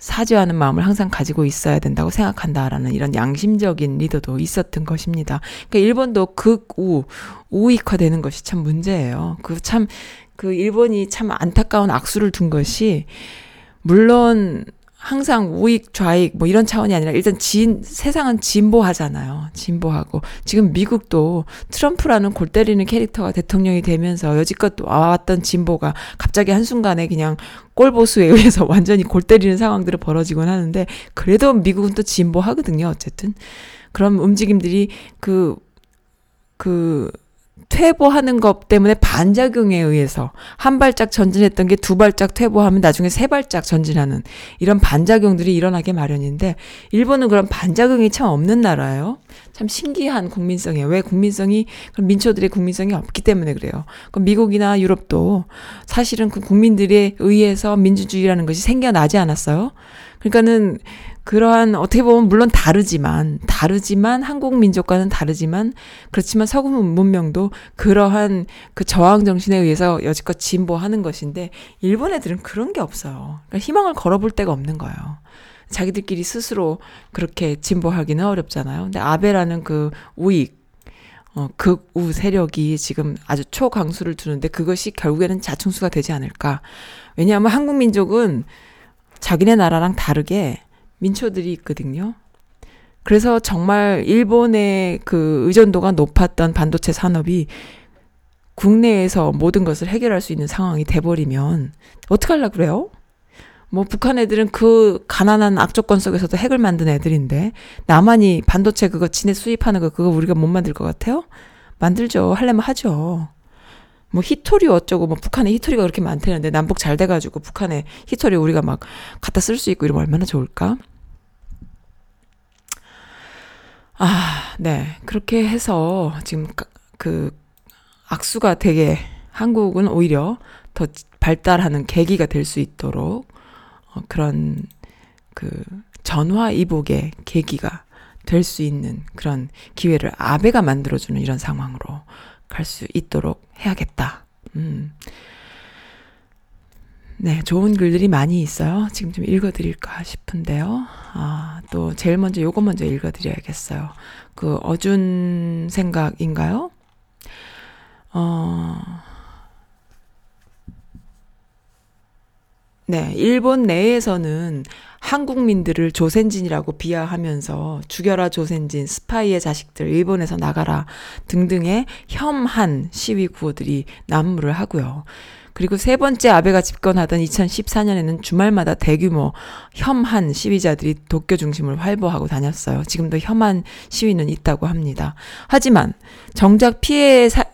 사죄하는 마음을 항상 가지고 있어야 된다고 생각한다라는 이런 양심적인 리더도 있었던 것입니다. 그러니까 일본도 극우, 우익화되는 것이 참 문제예요. 그 참, 그 일본이 참 안타까운 악수를 둔 것이, 물론 항상 우익 좌익 뭐 이런 차원이 아니라 일단 진 세상은 진보하잖아요. 진보하고 지금 미국도 트럼프라는 골 때리는 캐릭터가 대통령이 되면서 여지껏 와왔던 진보가 갑자기 한순간에 그냥 꼴보수에 의해서 완전히 골 때리는 상황들을 벌어지곤 하는데 그래도 미국은 또 진보하거든요. 어쨌든 그런 움직임들이 그그 그 퇴보하는 것 때문에 반작용에 의해서 한 발짝 전진했던 게 두 발짝 퇴보하면 나중에 세 발짝 전진하는 이런 반작용들이 일어나게 마련인데 일본은 그런 반작용이 참 없는 나라예요. 참 신기한 국민성이에요. 왜 국민성이 그럼 민초들의 국민성이 없기 때문에 그래요. 그럼 미국이나 유럽도 사실은 그 국민들에 의해서 민주주의라는 것이 생겨나지 않았어요. 그러니까는 그러한 어떻게 보면 물론 다르지만 다르지만 한국 민족과는 다르지만 그렇지만 서구 문명도 그러한 그 저항 정신에 의해서 여지껏 진보하는 것인데 일본 애들은 그런 게 없어요. 그러니까 희망을 걸어볼 데가 없는 거예요. 자기들끼리 스스로 그렇게 진보하기는 어렵잖아요. 근데 아베라는 그 우익 어, 극우 세력이 지금 아주 초강수를 두는데 그것이 결국에는 자충수가 되지 않을까. 왜냐하면 한국 민족은 자기네 나라랑 다르게 민초들이 있거든요. 그래서 정말 일본의 그 의존도가 높았던 반도체 산업이 국내에서 모든 것을 해결할 수 있는 상황이 돼버리면 어떡하려 그래요? 뭐 북한 애들은 그 가난한 악조건 속에서도 핵을 만든 애들인데 나만이 반도체 그거 지네 수입하는 거 그거 우리가 못 만들 것 같아요? 만들죠. 할려면 하죠. 뭐 히토리 어쩌고 뭐 북한에 히토리가 그렇게 많다는데 남북 잘 돼가지고 북한에 히토리 우리가 막 갖다 쓸 수 있고 이러면 얼마나 좋을까? 아, 네. 그렇게 해서 지금 그 악수가 되게 한국은 오히려 더 발달하는 계기가 될 수 있도록 어, 그런 그 전화 이복의 계기가 될 수 있는 그런 기회를 아베가 만들어주는 이런 상황으로 갈 수 있도록 해야겠다. 음. 네, 좋은 글들이 많이 있어요. 지금 좀 읽어드릴까 싶은데요. 아, 또 제일 먼저 요거 먼저 읽어드려야겠어요. 그 어준 생각인가요? 어, 네, 일본 내에서는 한국민들을 조센진이라고 비하하면서 죽여라 조센진, 스파이의 자식들, 일본에서 나가라 등등의 혐한 시위 구호들이 난무를 하고요. 그리고 세 번째 아베가 집권하던 2014년에는 주말마다 대규모 혐한 시위자들이 도쿄 중심을 활보하고 다녔어요. 지금도 혐한 시위는 있다고 합니다. 하지만 정작 피해 사,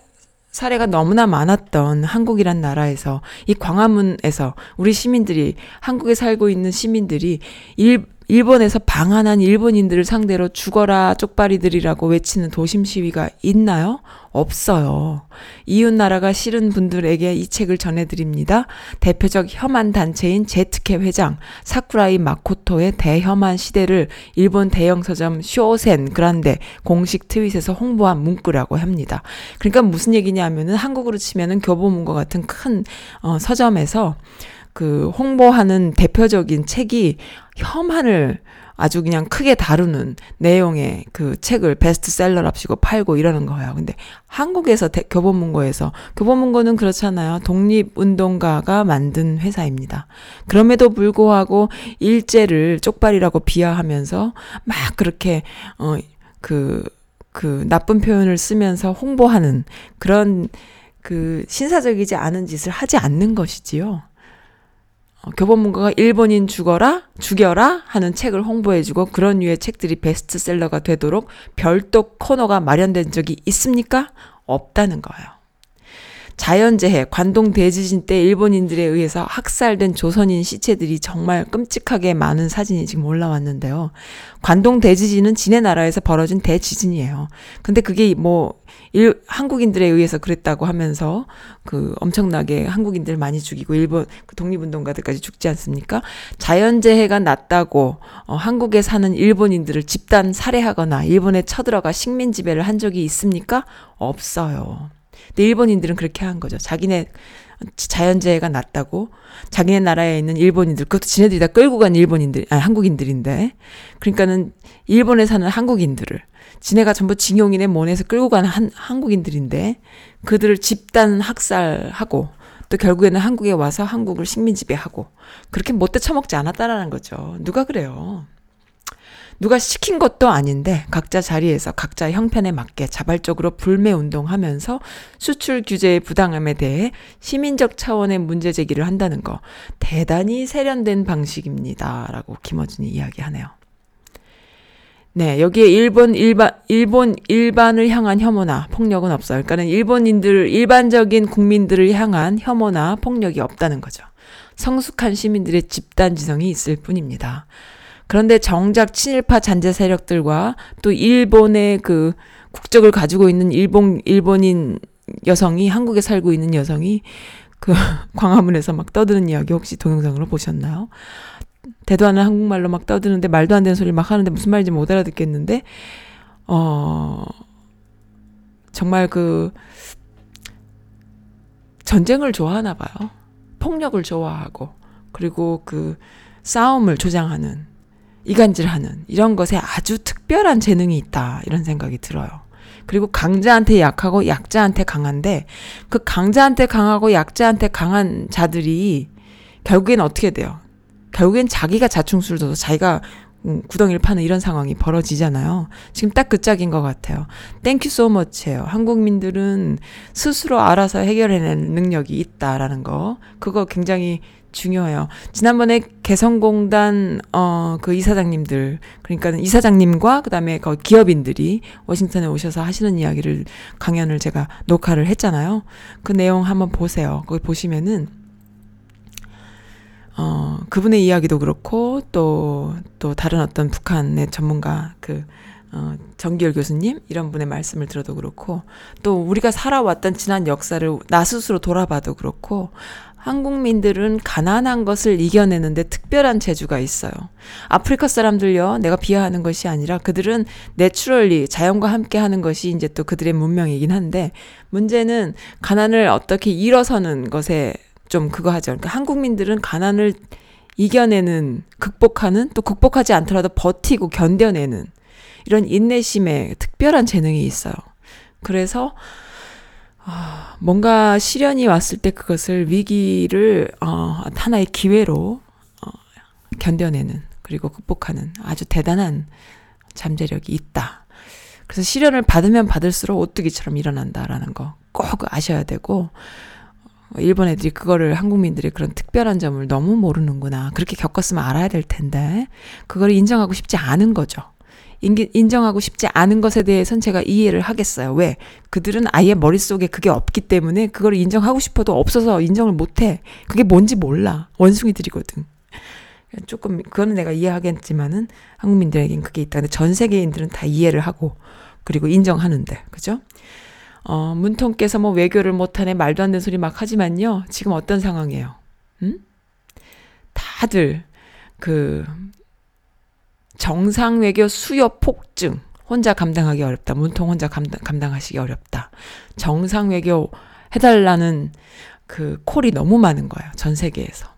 사례가 너무나 많았던 한국이란 나라에서 이 광화문에서 우리 시민들이 한국에 살고 있는 시민들이 일 일본에서 방한한 일본인들을 상대로 죽어라 쪽발이들이라고 외치는 도심 시위가 있나요? 없어요. 이웃 나라가 싫은 분들에게 이 책을 전해드립니다. 대표적 혐한 단체인 제트케 회장 사쿠라이 마코토의 대혐한 시대를 일본 대형 서점 쇼센 그란데 공식 트윗에서 홍보한 문구라고 합니다. 그러니까 무슨 얘기냐면은 한국으로 치면은 교보문고 같은 큰 어, 서점에서 그 홍보하는 대표적인 책이 혐한을 아주 그냥 크게 다루는 내용의 그 책을 베스트셀러랍시고 팔고 이러는 거예요. 근데 한국에서 대, 교보문고에서 교보문고는 그렇잖아요. 독립운동가가 만든 회사입니다. 그럼에도 불구하고 일제를 쪽발이라고 비하하면서 막 그렇게 어그 그 나쁜 표현을 쓰면서 홍보하는 그런 그 신사적이지 않은 짓을 하지 않는 것이지요. 어, 교보문고가 일본인 죽어라, 죽여라 하는 책을 홍보해주고 그런 류의 책들이 베스트셀러가 되도록 별도 코너가 마련된 적이 있습니까? 없다는 거예요. 자연재해, 관동 대지진 때 일본인들에 의해서 학살된 조선인 시체들이 정말 끔찍하게 많은 사진이 지금 올라왔는데요. 관동 대지진은 지네 나라에서 벌어진 대지진이에요. 근데 그게 뭐 일, 한국인들에 의해서 그랬다고 하면서 그 엄청나게 한국인들 많이 죽이고 일본 그 독립운동가들까지 죽지 않습니까? 자연재해가 났다고 어, 한국에 사는 일본인들을 집단 살해하거나 일본에 쳐들어가 식민 지배를 한 적이 있습니까? 없어요. 근데 일본인들은 그렇게 한 거죠. 자기네 자연재해가 났다고 자기네 나라에 있는 일본인들 그것도 지네들이 다 끌고 간 일본인들 아니 한국인들인데 그러니까는 일본에 사는 한국인들을 지네가 전부 징용인의 mon에서 끌고 간 한, 한국인들인데 그들을 집단 학살하고 또 결국에는 한국에 와서 한국을 식민 지배하고 그렇게 못돼 처먹지 않았다라는 거죠. 누가 그래요? 누가 시킨 것도 아닌데 각자 자리에서 각자 형편에 맞게 자발적으로 불매 운동하면서 수출 규제의 부당함에 대해 시민적 차원의 문제 제기를 한다는 거 대단히 세련된 방식입니다라고 김어준이 이야기하네요. 네, 여기에 일본 일반 일본 일반을 향한 혐오나 폭력은 없어요. 그러니까는 일본인들 일반적인 국민들을 향한 혐오나 폭력이 없다는 거죠. 성숙한 시민들의 집단 지성이 있을 뿐입니다. 그런데 정작 친일파 잔재 세력들과 또 일본의 그 국적을 가지고 있는 일본 일본인 여성이 한국에 살고 있는 여성이 그 광화문에서 막 떠드는 이야기 혹시 동영상으로 보셨나요? 대도 않은 한국말로 막 떠드는데 말도 안 되는 소리 막 하는데 무슨 말인지 못 알아듣겠는데 어 정말 그 전쟁을 좋아하나 봐요. 폭력을 좋아하고 그리고 그 싸움을 조장하는 이간질하는 이런 것에 아주 특별한 재능이 있다 이런 생각이 들어요. 그리고 강자한테 약하고 약자한테 강한데 그 강자한테 강하고 약자한테 강한 자들이 결국엔 어떻게 돼요? 결국엔 자기가 자충수를 둬서 자기가 음, 구덩이를 파는 이런 상황이 벌어지잖아요. 지금 딱 그 짝인 것 같아요. Thank you so much예요. 한국민들은 스스로 알아서 해결해내는 능력이 있다라는 거. 그거 굉장히 중요해요. 지난번에 개성공단 어 그 이사장님들 그러니까 이사장님과 그다음에 그 기업인들이 워싱턴에 오셔서 하시는 이야기를 강연을 제가 녹화를 했잖아요. 그 내용 한번 보세요. 거기 보시면은 어 그분의 이야기도 그렇고 또또 또 다른 어떤 북한의 전문가 그 어, 정기열 교수님 이런 분의 말씀을 들어도 그렇고 또 우리가 살아왔던 지난 역사를 나 스스로 돌아봐도 그렇고 한국민들은 가난한 것을 이겨내는데 특별한 재주가 있어요. 아프리카 사람들요, 내가 비하하는 것이 아니라 그들은 내추럴리 자연과 함께 하는 것이 이제 또 그들의 문명이긴 한데 문제는 가난을 어떻게 일어서는 것에 좀 그거 하죠. 그러니까 한국민들은 가난을 이겨내는, 극복하는, 또 극복하지 않더라도 버티고 견뎌내는 이런 인내심에 특별한 재능이 있어요. 그래서 아, 뭔가 시련이 왔을 때 그것을 위기를 어, 하나의 기회로 어, 견뎌내는 그리고 극복하는 아주 대단한 잠재력이 있다. 그래서 시련을 받으면 받을수록 오뚜기처럼 일어난다라는 거 꼭 아셔야 되고 어, 일본 애들이 그거를 한국민들이 그런 특별한 점을 너무 모르는구나. 그렇게 겪었으면 알아야 될 텐데 그걸 인정하고 싶지 않은 거죠. 인정하고 싶지 않은 것에 대해서는 제가 이해를 하겠어요. 왜? 그들은 아예 머릿속에 그게 없기 때문에 그걸 인정하고 싶어도 없어서 인정을 못 해. 그게 뭔지 몰라. 원숭이들이거든. 조금, 그거는 내가 이해하겠지만은 한국민들에겐 그게 있다. 근데 전 세계인들은 다 이해를 하고, 그리고 인정하는데. 그죠? 어, 문통께서 뭐 외교를 못하네, 말도 안 되는 소리 막 하지만요. 지금 어떤 상황이에요? 응? 다들, 그, 정상 외교 수요 폭증. 혼자 감당하기 어렵다. 문통 혼자 감당, 감당하시기 어렵다. 정상 외교 해달라는 그 콜이 너무 많은 거예요. 전 세계에서.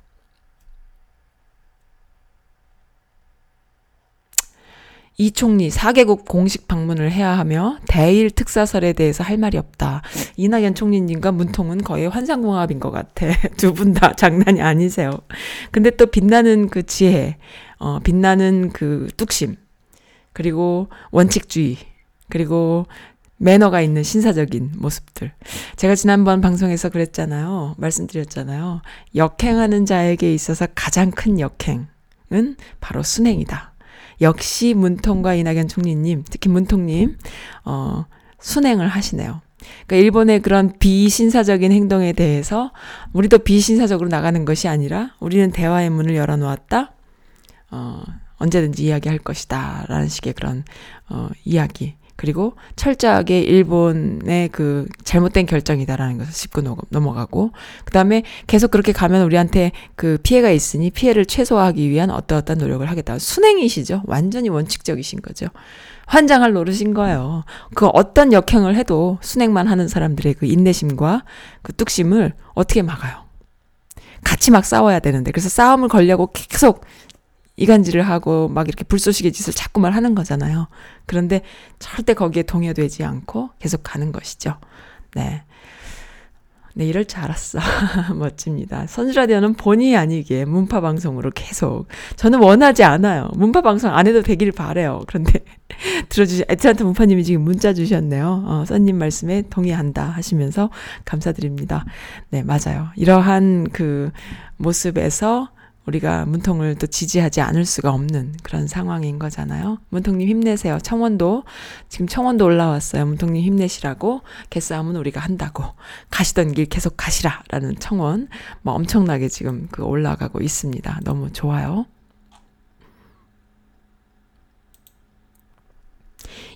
이 총리 4개국 공식 방문을 해야 하며 대일 특사설에 대해서 할 말이 없다. 이낙연 총리님과 문통은 거의 환상궁합인 것 같아. 두 분 다 장난이 아니세요. 근데 또 빛나는 그 지혜, 어, 빛나는 그 뚝심, 그리고 원칙주의, 그리고 매너가 있는 신사적인 모습들. 제가 지난번 방송에서 그랬잖아요. 말씀드렸잖아요. 역행하는 자에게 있어서 가장 큰 역행은 바로 순행이다. 역시 문통과 이낙연 총리님, 특히 문통님, 어, 순행을 하시네요. 그러니까 일본의 그런 비신사적인 행동에 대해서 우리도 비신사적으로 나가는 것이 아니라 우리는 대화의 문을 열어놓았다. 어, 언제든지 이야기할 것이다. 라는 식의 그런, 어, 이야기. 그리고 철저하게 일본의 그 잘못된 결정이다라는 것을 짚고 넘어가고, 그 다음에 계속 그렇게 가면 우리한테 그 피해가 있으니 피해를 최소화하기 위한 어떠어떤 노력을 하겠다. 순행이시죠? 완전히 원칙적이신 거죠. 환장할 노릇인 거예요. 그 어떤 역행을 해도 순행만 하는 사람들의 그 인내심과 그 뚝심을 어떻게 막아요? 같이 막 싸워야 되는데. 그래서 싸움을 걸려고 계속 이간질을 하고 막 이렇게 불쏘시개 짓을 자꾸만 하는 거잖아요. 그런데 절대 거기에 동요되지 않고 계속 가는 것이죠. 네. 네, 이럴 줄 알았어. 멋집니다. 선즈라디오는 본의 아니게 문파 방송으로 계속. 저는 원하지 않아요. 문파 방송 안 해도 되길 바래요. 그런데 들어주신, 에트란트 문파님이 지금 문자 주셨네요. 어, 써님 말씀에 동의한다 하시면서 감사드립니다. 네, 맞아요. 이러한 그 모습에서 우리가 문통을 또 지지하지 않을 수가 없는 그런 상황인 거잖아요. 문통님 힘내세요. 청원도 지금 청원도 올라왔어요. 문통님 힘내시라고 개싸움은 우리가 한다고 가시던 길 계속 가시라라는 청원 뭐 엄청나게 지금 그 올라가고 있습니다. 너무 좋아요.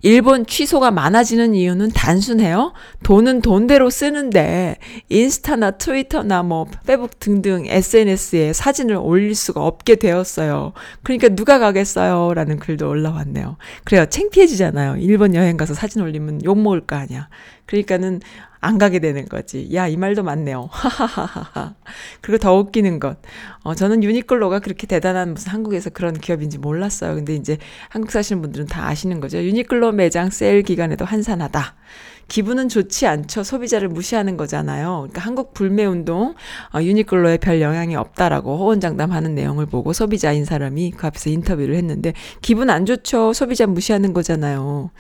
일본 취소가 많아지는 이유는 단순해요. 돈은 돈대로 쓰는데 인스타나 트위터나 뭐 페북 등등 SNS에 사진을 올릴 수가 없게 되었어요. 그러니까 누가 가겠어요? 라는 글도 올라왔네요. 그래요. 창피해지잖아요. 일본 여행 가서 사진 올리면 욕 먹을 거 아니야. 그러니까는 안 가게 되는 거지. 야, 이 말도 맞네요. 하하하하. 그리고 더 웃기는 것. 어, 저는 유니클로가 그렇게 대단한 무슨 한국에서 그런 기업인지 몰랐어요. 근데 이제 한국 사시는 분들은 다 아시는 거죠. 유니클로 매장 세일 기간에도 한산하다. 기분은 좋지 않죠. 소비자를 무시하는 거잖아요. 그러니까 한국 불매 운동 어, 유니클로에 별 영향이 없다라고 호언장담하는 내용을 보고 소비자인 사람이 그 앞에서 인터뷰를 했는데 기분 안 좋죠. 소비자 무시하는 거잖아요.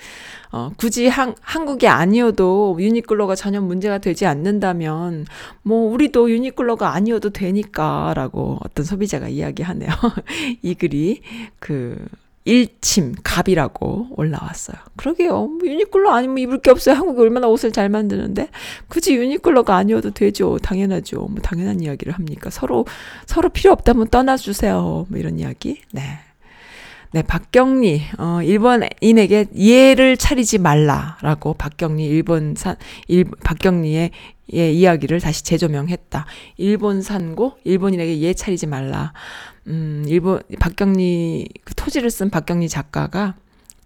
어, 굳이 한, 한국이 아니어도 유니클로가 전혀 문제가 되지 않는다면, 뭐, 우리도 유니클로가 아니어도 되니까, 라고 어떤 소비자가 이야기하네요. 이 글이, 그, 일침, 갑이라고 올라왔어요. 그러게요. 뭐 유니클로 아니면 입을 게 없어요. 한국이 얼마나 옷을 잘 만드는데. 굳이 유니클로가 아니어도 되죠. 당연하죠. 뭐, 당연한 이야기를 합니까? 서로, 서로 필요 없다면 떠나주세요. 뭐, 이런 이야기. 네. 네, 박경리, 어, 일본인에게 예를 차리지 말라라고 박경리 일본산, 일, 박경리의 예, 이야기를 다시 재조명했다. 일본 산고, 일본인에게 예 차리지 말라. 음, 일본, 박경리, 그 토지를 쓴 박경리 작가가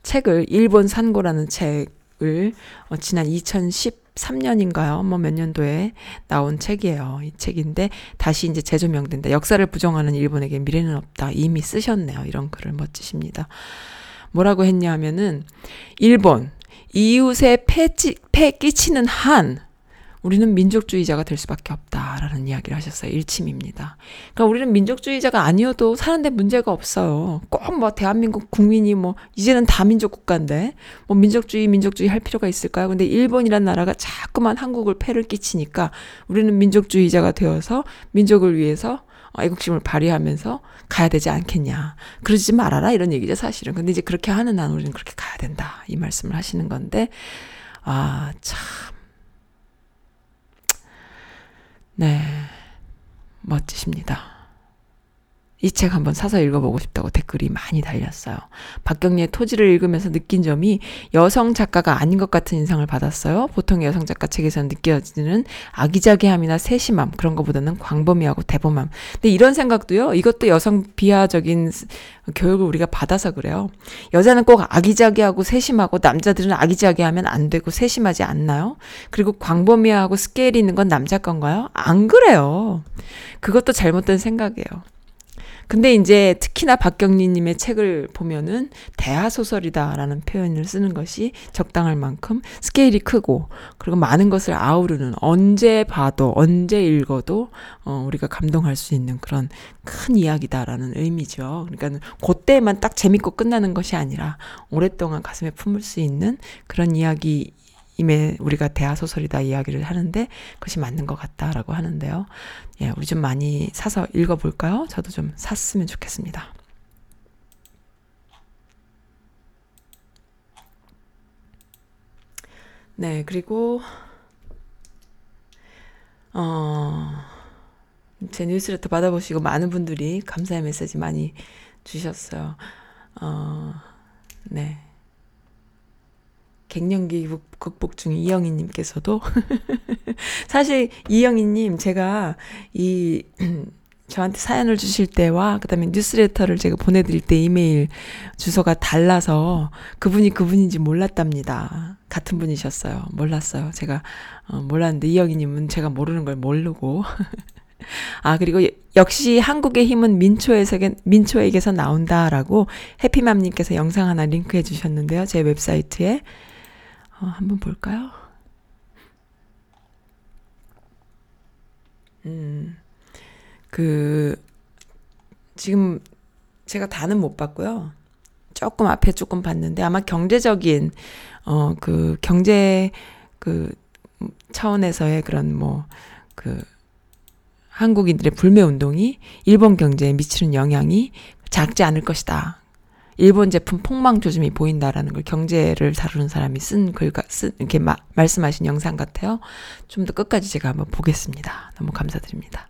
책을, 일본 산고라는 책을, 어, 지난 2013년인가요? 뭐 몇 년도에 나온 책이에요. 이 책인데, 다시 이제 재조명된다. 역사를 부정하는 일본에게 미래는 없다. 이미 쓰셨네요. 이런 글을 멋지십니다. 뭐라고 했냐 하면은, 일본, 이웃에 패, 패 끼치는 한, 우리는 민족주의자가 될 수밖에 없다라는 이야기를 하셨어요. 일침입니다. 그러니까 우리는 민족주의자가 아니어도 사는데 문제가 없어요. 꼭 뭐 대한민국 국민이 뭐 이제는 다 민족 국가인데 뭐 민족주의 민족주의 할 필요가 있을까요? 근데 일본이란 나라가 자꾸만 한국을 폐를 끼치니까 우리는 민족주의자가 되어서 민족을 위해서 애국심을 발휘하면서 가야 되지 않겠냐. 그러지 말아라 이런 얘기죠 사실은. 근데 이제 그렇게 하는 한 우리는 그렇게 가야 된다 이 말씀을 하시는 건데 아 참. 네. 멋지십니다. 이 책 한번 사서 읽어보고 싶다고 댓글이 많이 달렸어요. 박경리의 토지를 읽으면서 느낀 점이 여성 작가가 아닌 것 같은 인상을 받았어요. 보통 여성 작가 책에서는 느껴지는 아기자기함이나 세심함 그런 것보다는 광범위하고 대범함. 근데 이런 생각도요. 이것도 여성 비하적인 교육을 우리가 받아서 그래요. 여자는 꼭 아기자기하고 세심하고 남자들은 아기자기하면 안 되고 세심하지 않나요? 그리고 광범위하고 스케일이 있는 건 남자 건가요? 안 그래요. 그것도 잘못된 생각이에요. 근데 이제 특히나 박경리님의 책을 보면은 대하 소설이다라는 표현을 쓰는 것이 적당할 만큼 스케일이 크고 그리고 많은 것을 아우르는 언제 봐도 언제 읽어도 어, 우리가 감동할 수 있는 그런 큰 이야기다라는 의미죠. 그러니까 그때만 딱 재밌고 끝나는 것이 아니라 오랫동안 가슴에 품을 수 있는 그런 이야기 임에 우리가 대하소설이다 이야기를 하는데 그것이 맞는 것 같다라고 하는데요. 예, 우리 좀 많이 사서 읽어볼까요? 저도 좀 샀으면 좋겠습니다. 네, 그리고, 어, 제 뉴스레터 받아보시고 많은 분들이 감사의 메시지 많이 주셨어요. 어, 네. 갱년기 극복 중 이영희님께서도 사실 이영희님 제가 이 저한테 사연을 주실 때와 그다음에 뉴스레터를 제가 보내드릴 때 이메일 주소가 달라서 그분이 그분인지 몰랐답니다. 같은 분이셨어요. 몰랐어요. 제가 어, 몰랐는데 이영희님은 제가 모르는 걸 모르고 아, 그리고 역시 한국의 힘은 민초에서, 민초에게서 나온다라고 해피맘님께서 영상 하나 링크해 주셨는데요. 제 웹사이트에. 어, 한번 볼까요? 음, 그, 지금 제가 다는 못 봤고요. 조금 앞에 조금 봤는데 아마 경제적인, 어, 그 경제 그 차원에서의 그런 뭐, 그, 한국인들의 불매 운동이 일본 경제에 미치는 영향이 작지 않을 것이다. 일본 제품 폭망 조짐이 보인다라는 걸 경제를 다루는 사람이 쓴 글과 쓴 이렇게 마, 말씀하신 영상 같아요. 좀 더 끝까지 제가 한번 보겠습니다. 너무 감사드립니다.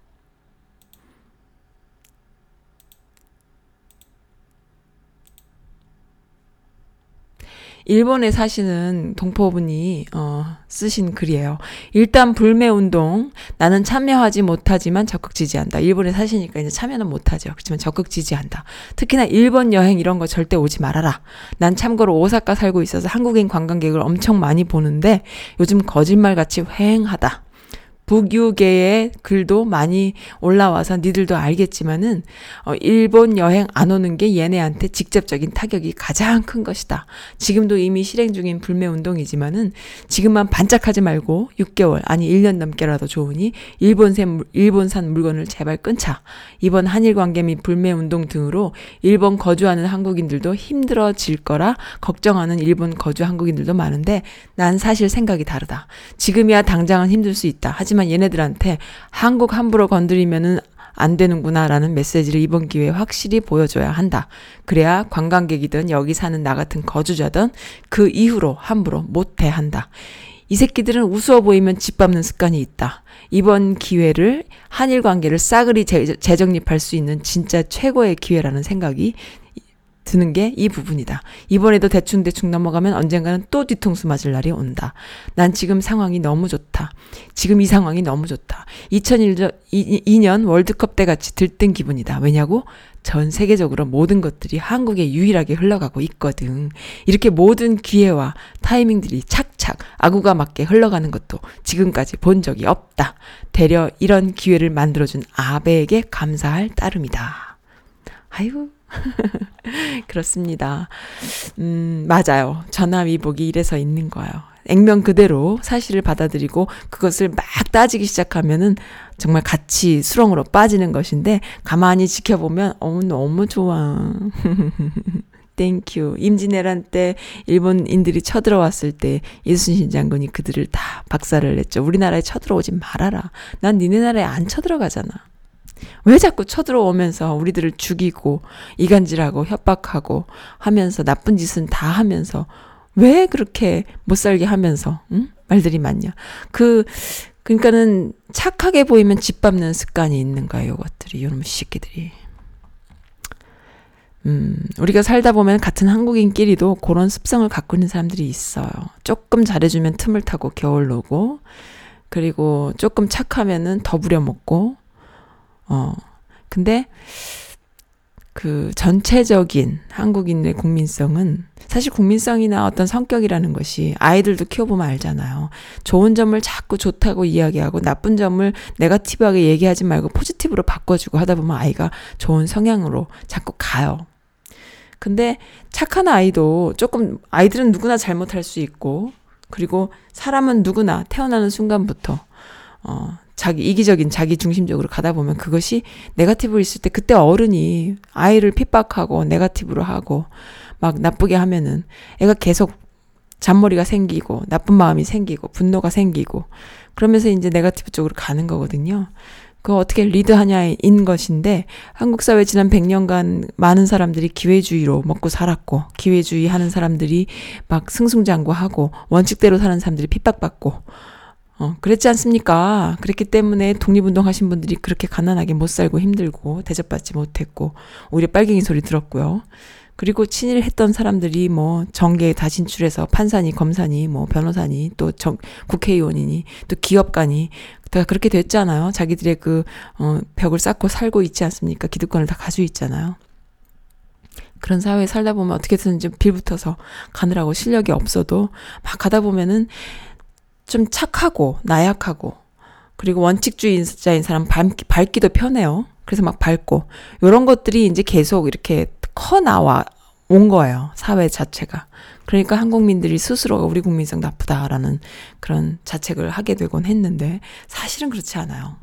일본에 사시는 동포분이 어, 쓰신 글이에요. 일단 불매 운동 나는 참여하지 못하지만 적극 지지한다. 일본에 사시니까 이제 참여는 못하죠. 그렇지만 적극 지지한다. 특히나 일본 여행 이런 거 절대 오지 말아라. 난 참고로 오사카 살고 있어서 한국인 관광객을 엄청 많이 보는데 요즘 거짓말같이 휑하다. 북유계의 글도 많이 올라와서 니들도 알겠지만은 어, 일본 여행 안 오는 게 얘네한테 직접적인 타격이 가장 큰 것이다. 지금도 이미 실행 중인 불매 운동이지만은 지금만 반짝하지 말고 6개월 아니 1년 넘게라도 좋으니 일본산 일본산 물건을 제발 끊자. 이번 한일 관계 및 불매 운동 등으로 일본 거주하는 한국인들도 힘들어질 거라 걱정하는 일본 거주 한국인들도 많은데 난 사실 생각이 다르다. 지금이야 당장은 힘들 수 있다. 하지만 하지만 얘네들한테 한국 함부로 건드리면은 안 되는구나라는 메시지를 이번 기회에 확실히 보여줘야 한다. 그래야 관광객이든 여기 사는 나 같은 거주자든 그 이후로 함부로 못해 한다. 이 새끼들은 우스워 보이면 짓밟는 습관이 있다. 이번 기회를 한일 관계를 싸그리 재 정립할 수 있는 진짜 최고의 기회라는 생각이 드는 게 이 부분이다. 이번에도 대충대충 넘어가면 언젠가는 또 뒤통수 맞을 날이 온다. 난 지금 상황이 너무 좋다. 지금 이 상황이 너무 좋다. 2002년 월드컵 때 같이 들뜬 기분이다. 왜냐고? 전 세계적으로 모든 것들이 한국에 유일하게 흘러가고 있거든. 이렇게 모든 기회와 타이밍들이 착착 아구가 맞게 흘러가는 것도 지금까지 본 적이 없다. 되려 이런 기회를 만들어준 아베에게 감사할 따름이다. 아이고. 그렇습니다. 음, 맞아요. 전화위복이 이래서 있는 거예요. 액면 그대로 사실을 받아들이고 그것을 막 따지기 시작하면은 정말 같이 수렁으로 빠지는 것인데 가만히 지켜보면 어우 너무 좋아. Thank you. 임진왜란 때 일본인들이 쳐들어왔을 때 이순신 장군이 그들을 다 박살을 냈죠. 우리나라에 쳐들어오지 말아라. 난 니네 나라에 안 쳐들어가잖아. 왜 자꾸 쳐들어오면서 우리들을 죽이고 이간질하고 협박하고 하면서 나쁜 짓은 다 하면서 왜 그렇게 못 살게 하면서 응? 말들이 많냐. 그 그러니까는 착하게 보이면 집 밟는 습관이 있는 거예요, 이것들이. 요놈 새끼들이. 음, 우리가 살다 보면 같은 한국인끼리도 그런 습성을 갖고 있는 사람들이 있어요. 조금 잘해주면 틈을 타고 겨울 노고, 그리고 조금 착하면은 더 부려 먹고, 어. 근데, 그 전체적인 한국인의 국민성은 사실 국민성이나 어떤 성격이라는 것이 아이들도 키워보면 알잖아요. 좋은 점을 자꾸 좋다고 이야기하고 나쁜 점을 네가티브하게 얘기하지 말고 포지티브로 바꿔주고 하다 보면 아이가 좋은 성향으로 자꾸 가요. 근데 착한 아이도 조금 아이들은 누구나 잘못할 수 있고 그리고 사람은 누구나 태어나는 순간부터 어 자기 이기적인 자기 중심적으로 가다 보면 그것이 네가티브로 있을 때 그때 어른이 아이를 핍박하고 네가티브로 하고 막 나쁘게 하면은 애가 계속 잔머리가 생기고 나쁜 마음이 생기고 분노가 생기고 그러면서 이제 네가티브 쪽으로 가는 거거든요. 그 어떻게 리드하냐인 것인데 한국 사회 지난 100년간 많은 사람들이 기회주의로 먹고 살았고 기회주의 하는 사람들이 막 승승장구하고 원칙대로 사는 사람들이 핍박받고 어, 그랬지 않습니까? 그랬기 때문에 독립운동 하신 분들이 그렇게 가난하게 못 살고 힘들고 대접받지 못했고, 오히려 빨갱이 소리 들었고요. 그리고 친일했던 사람들이 뭐 정계에 다 진출해서 판사니, 검사니, 뭐 변호사니, 또 정, 국회의원이니, 또 기업가니, 다 그렇게 됐잖아요. 자기들의 그, 어, 벽을 쌓고 살고 있지 않습니까? 기득권을 다 가지고 있잖아요. 그런 사회에 살다 보면 어떻게든지 빌붙어서 가느라고 실력이 없어도 막 가다 보면은 좀 착하고 나약하고 그리고 원칙주의자인 사람 밟기, 밟기도 편해요. 그래서 막 밟고 요런 것들이 이제 계속 이렇게 커 나와 온 거예요. 사회 자체가. 그러니까 한국민들이 스스로가 우리 국민성 나쁘다라는 그런 자책을 하게 되곤 했는데 사실은 그렇지 않아요.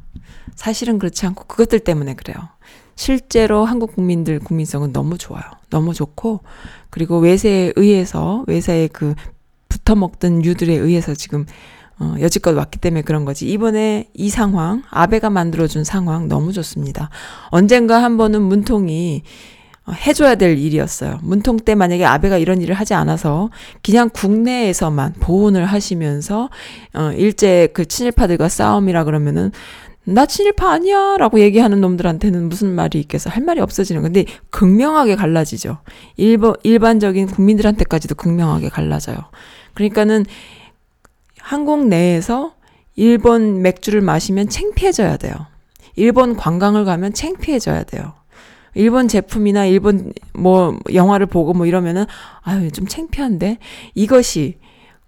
사실은 그렇지 않고 그것들 때문에 그래요. 실제로 한국 국민들 국민성은 너무 좋아요. 너무 좋고 그리고 외세에 의해서 외세의 그 붙어먹던 유들에 의해서 지금 어, 여지껏 왔기 때문에 그런 거지. 이번에 이 상황, 아베가 만들어준 상황 너무 좋습니다. 언젠가 한 번은 문통이 어, 해줘야 될 일이었어요. 문통 때 만약에 아베가 이런 일을 하지 않아서 그냥 국내에서만 보훈을 하시면서 어, 일제 그 친일파들과 싸움이라 그러면은 나 친일파 아니야 라고 얘기하는 놈들한테는 무슨 말이 있겠어 할 말이 없어지는 건데 극명하게 갈라지죠 일반, 일반적인 국민들한테까지도 극명하게 갈라져요 그러니까는 한국 내에서 일본 맥주를 마시면 창피해져야 돼요. 일본 관광을 가면 창피해져야 돼요. 일본 제품이나 일본 뭐 영화를 보고 뭐 이러면은 아유 좀 창피한데 이것이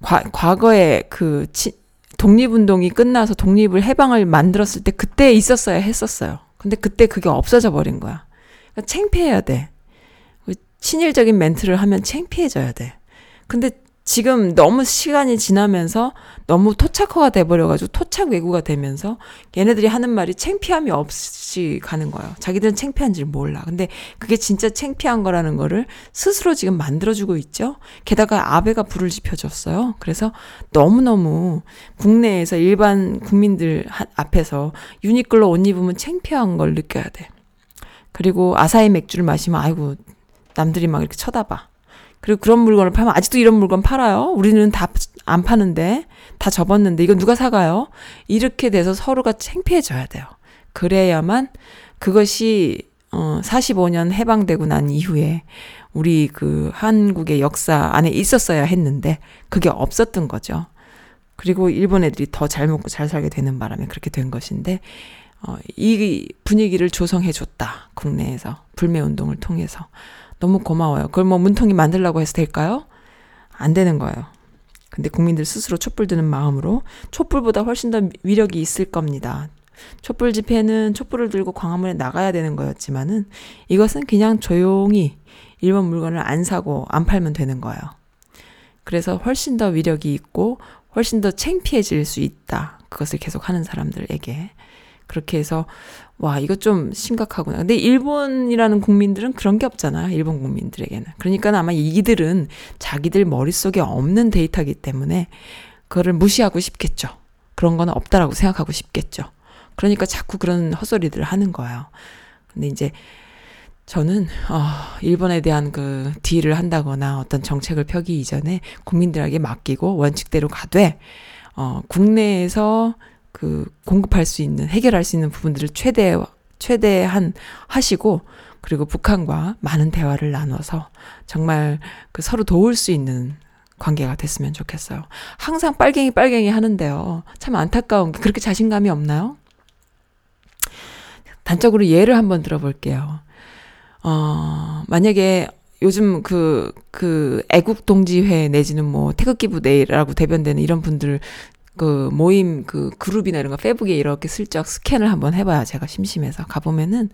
과, 과거에 그 치, 독립운동이 끝나서 독립을 해방을 만들었을 때 그때 있었어야 했었어요. 근데 그때 그게 없어져 버린 거야. 그러니까 창피해야 돼. 친일적인 멘트를 하면 창피해져야 돼. 근데 지금 너무 시간이 지나면서 너무 토착화가 돼버려가지고 토착 외구가 되면서 얘네들이 하는 말이 창피함이 없이 가는 거예요. 자기들은 창피한지를 몰라. 근데 그게 진짜 창피한 거라는 거를 스스로 지금 만들어주고 있죠. 게다가 아베가 불을 지펴줬어요. 그래서 너무너무 국내에서 일반 국민들 앞에서 유니클로 옷 입으면 창피한 걸 느껴야 돼. 그리고 아사히 맥주를 마시면 아이고 남들이 막 이렇게 쳐다봐. 그리고 그런 물건을 팔면 아직도 이런 물건 팔아요. 우리는 다 안 파는데 다 접었는데 이거 누가 사가요? 이렇게 돼서 서로가 창피해져야 돼요. 그래야만 그것이 어, 45년 해방되고 난 이후에 우리 그 한국의 역사 안에 있었어야 했는데 그게 없었던 거죠. 그리고 일본 애들이 더 잘 먹고 잘 살게 되는 바람에 그렇게 된 것인데 어, 이 분위기를 조성해 줬다. 국내에서 불매 운동을 통해서 너무 고마워요. 그걸 뭐 문통이 만들라고 해서 될까요? 안 되는 거예요. 근데 국민들 스스로 촛불 드는 마음으로 촛불보다 훨씬 더 위력이 있을 겁니다. 촛불 집회는 촛불을 들고 광화문에 나가야 되는 거였지만은 이것은 그냥 조용히 일본 물건을 안 사고 안 팔면 되는 거예요. 그래서 훨씬 더 위력이 있고 훨씬 더 창피해질 수 있다. 그것을 계속 하는 사람들에게. 그렇게 해서 와 이거 좀 심각하구나. 근데 일본이라는 국민들은 그런 게 없잖아요. 일본 국민들에게는. 그러니까 아마 이들은 자기들 머릿속에 없는 데이터이기 때문에 그거를 무시하고 싶겠죠. 그런 거는 없다라고 생각하고 싶겠죠. 그러니까 자꾸 그런 헛소리들을 하는 거예요. 근데 이제 저는 어, 일본에 대한 그 딜을 한다거나 어떤 정책을 펴기 이전에 국민들에게 맡기고 원칙대로 가되 어, 국내에서 그 공급할 수 있는 해결할 수 있는 부분들을 최대 최대한 하시고 그리고 북한과 많은 대화를 나눠서 정말 그 서로 도울 수 있는 관계가 됐으면 좋겠어요. 항상 빨갱이 빨갱이 하는데요. 참 안타까운 게 그렇게 자신감이 없나요? 단적으로 예를 한번 들어볼게요. 어, 만약에 요즘 그, 그, 애국동지회 내지는 뭐, 태극기 부대라고 대변되는 이런 분들 그 모임 그 그룹이나 이런 거 페북에 이렇게 슬쩍 스캔을 한번 해봐야 제가 심심해서 가보면은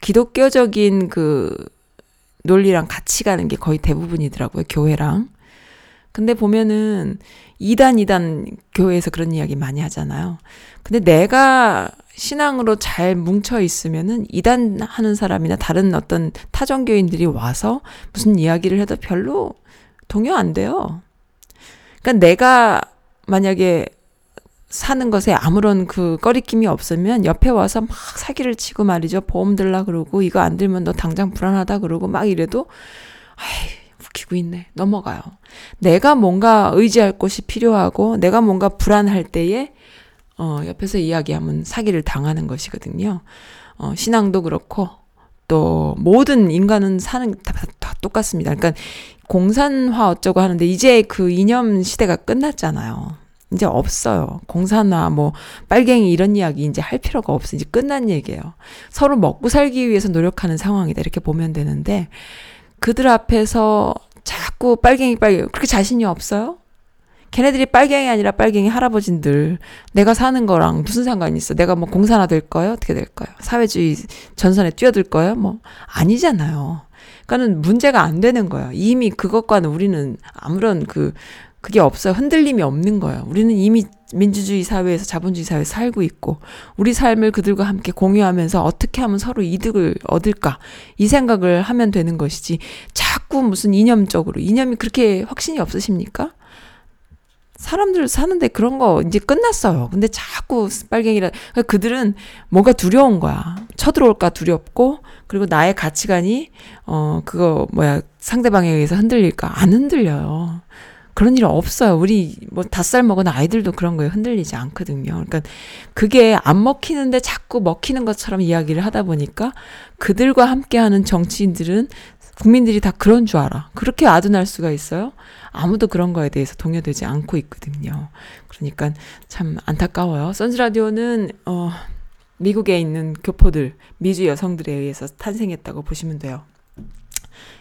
기독교적인 그 논리랑 같이 가는 게 거의 대부분이더라고요. 교회랑. 근데 보면은 이단이단 교회에서 그런 이야기 많이 하잖아요. 근데 내가 신앙으로 잘 뭉쳐 있으면은 이단 하는 사람이나 다른 어떤 타종교인들이 와서 무슨 이야기를 해도 별로 동요 안 돼요. 그러니까 내가 만약에 사는 것에 아무런 그 꺼리낌이 없으면 옆에 와서 막 사기를 치고 말이죠. 보험 들라 그러고 이거 안 들면 너 당장 불안하다 그러고 막 이래도 아이 웃기고 있네. 넘어가요. 내가 뭔가 의지할 곳이 필요하고 내가 뭔가 불안할 때에 어 옆에서 이야기하면 사기를 당하는 것이거든요. 어 신앙도 그렇고 또 모든 인간은 사는 다, 다 똑같습니다. 그러니까 공산화 어쩌고 하는데 이제 그 이념 시대가 끝났잖아요. 이제 없어요. 공산화, 뭐, 빨갱이 이런 이야기 이제 할 필요가 없어. 이제 끝난 얘기예요. 서로 먹고 살기 위해서 노력하는 상황이다. 이렇게 보면 되는데, 그들 앞에서 자꾸 빨갱이, 빨갱이, 그렇게 자신이 없어요? 걔네들이 빨갱이 아니라 빨갱이 할아버진들, 내가 사는 거랑 무슨 상관이 있어? 내가 뭐 공산화 될 거예요? 어떻게 될 거예요? 사회주의 전선에 뛰어들 거예요? 뭐, 아니잖아요. 그러니까는 문제가 안 되는 거예요. 이미 그것과는 우리는 아무런 그, 그게 없어요. 흔들림이 없는 거예요. 우리는 이미 민주주의 사회에서 자본주의 사회에서 살고 있고 우리 삶을 그들과 함께 공유하면서 어떻게 하면 서로 이득을 얻을까 이 생각을 하면 되는 것이지 자꾸 무슨 이념적으로 이념이 그렇게 확신이 없으십니까? 사람들 사는데 그런 거 이제 끝났어요. 근데 자꾸 빨갱이라 그러니까 그들은 뭔가 두려운 거야. 쳐들어올까 두렵고 그리고 나의 가치관이 어 그거 뭐야 상대방에 의해서 흔들릴까 안 흔들려요. 그런 일 없어요. 우리 뭐 닷살 먹은 아이들도 그런 거에 흔들리지 않거든요. 그러니까 그게 안 먹히는데 자꾸 먹히는 것처럼 이야기를 하다 보니까 그들과 함께하는 정치인들은 국민들이 다 그런 줄 알아. 그렇게 아둔할 수가 있어요? 아무도 그런 거에 대해서 동요되지 않고 있거든요. 그러니까 참 안타까워요. 선즈라디오는, 어, 미국에 있는 교포들, 미주 여성들에 의해서 탄생했다고 보시면 돼요.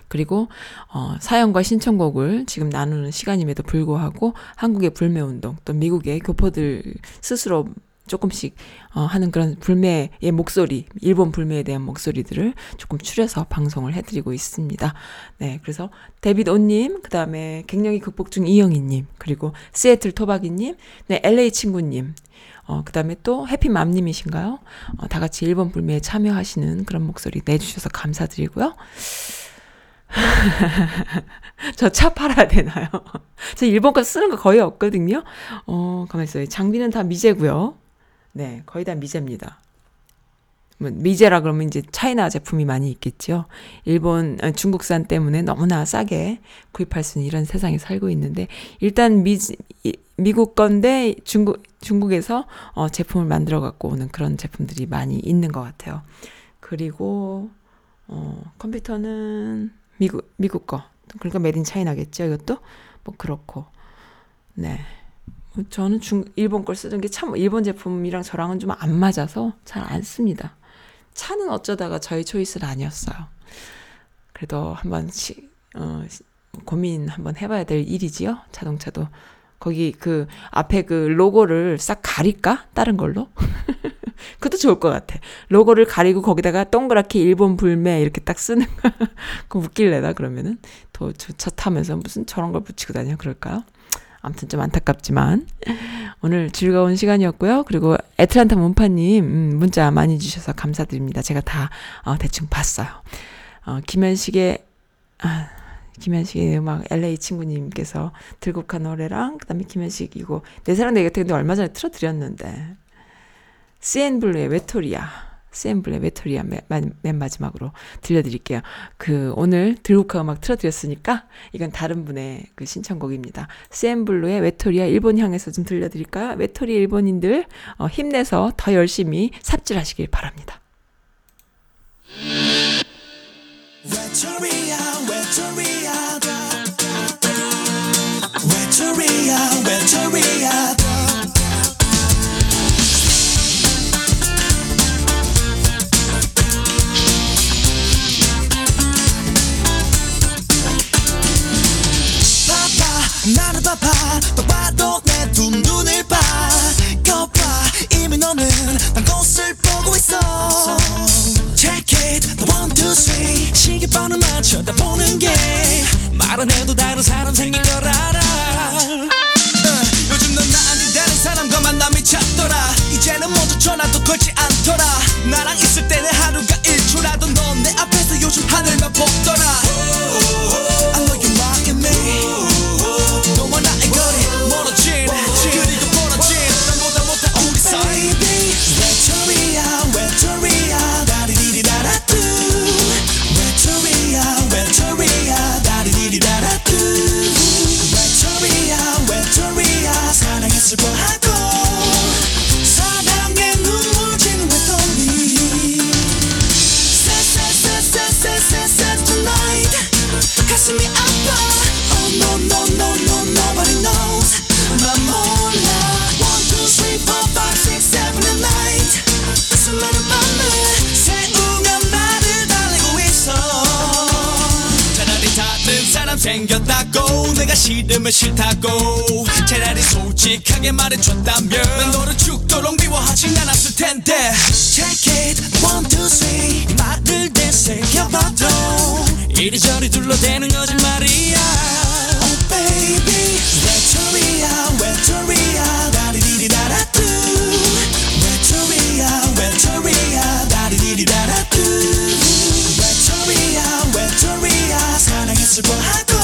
그리고 어, 사연과 신청곡을 지금 나누는 시간임에도 불구하고 한국의 불매 운동 또 미국의 교포들 스스로 조금씩 어, 하는 그런 불매의 목소리, 일본 불매에 대한 목소리들을 조금 추려서 방송을 해드리고 있습니다. 네, 그래서 데빗 온님, 그 다음에 갱년기 극복 중 이영희님, 그리고 시애틀 토박이님, 네, LA 친구님, 어, 그 다음에 또 해피맘님이신가요? 어, 다 같이 일본 불매에 참여하시는 그런 목소리 내주셔서 감사드리고요. 저 차 팔아야 되나요? 저 일본 거 쓰는 거 거의 없거든요. 어, 가만 있어요. 장비는 다 미제고요. 네, 거의 다 미제입니다. 뭐 미제라 그러면 이제 차이나 제품이 많이 있겠죠. 일본 아, 중국산 때문에 너무나 싸게 구입할 수 있는 이런 세상에 살고 있는데 일단 미 미국 건데 중국 중국에서 어 제품을 만들어 갖고 오는 그런 제품들이 많이 있는 것 같아요. 그리고 어, 컴퓨터는 미국 미국 거. 그러니까 메딘 차이나겠죠. 이것도 뭐 그렇고. 네. 뭐 저는 중 일본 걸 쓰던 게참 일본 제품이랑 저랑은 좀 안 맞아서 잘 안 씁니다. 차는 어쩌다가 저의 초이스는 아니었어요. 그래도 한번 시, 어, 시- 고민 한번 해봐야 될 일이지요. 자동차도 거기 그 앞에 그 로고를 싹 가릴까? 다른 걸로? 그것도 좋을 것 같아. 로고를 가리고 거기다가 동그랗게 일본 불매 이렇게 딱 쓰는 거. 그 웃길래나 그러면은 더 차 타면서 무슨 저런 걸 붙이고 다녀 그럴까요? 아무튼 좀 안타깝지만 오늘 즐거운 시간이었고요. 그리고 애틀란타 문파님 음, 문자 많이 주셔서 감사드립니다. 제가 다 어, 대충 봤어요. 어, 김현식의 아, 김현식의 음악 LA 친구님께서 들국화 노래랑 그다음에 김현식 이거 내 사랑 내 곁에 근데 얼마 전에 틀어드렸는데 CN 블루의 외톨이야. CN 블루의 외톨이야 맨, 맨, 맨 마지막으로 들려드릴게요. 그 오늘 들국화 음악 틀어드렸으니까 이건 다른 분의 그 신청곡입니다. CN 블루의 외톨이야 일본 향에서 좀 들려드릴까요? 외톨이 일본인들 어, 힘내서 더 열심히 삽질하시길 바랍니다.
외톨이야 외톨이야 나는 바빠. 또 봐도 내 두 눈을 봐. 거봐 이미 너는 난 꽃을 보고 있어. Check it one two three. 시계번호만 쳐다보는 게 말 안 해도 다른 사람 생긴 걸 알아. 어, 요즘 넌 나 아닌 다른 사람과 만남이 잦더라. 이제는 모두 전화도 걸지 않더라. 나랑 있을 때는 하루가 일초라도 넌 내 앞에서 요즘 하늘만 보더라 외톨이야 외톨이야 사랑에 슬퍼하고 내가 싫으면 싫다고. 차라리 솔직하게 말해줬다면 난 너를 죽도록 미워하진 않았을 텐데. Check it one two three. 말을 되새겨봐도 이리저리 둘러대는 거짓말이야. Oh baby 외톨이야 외톨이야. 다리리리다라뚜 외톨이야 외톨이야. 다리리리다라뚜 외톨이야 외톨이야. 사랑에 슬퍼하고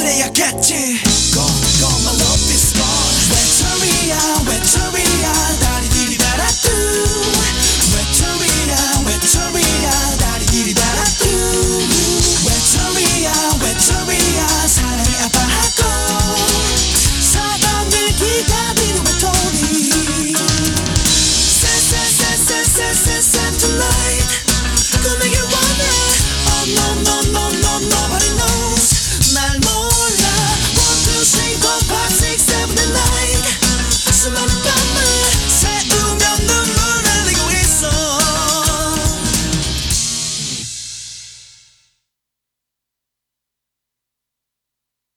그래야겠지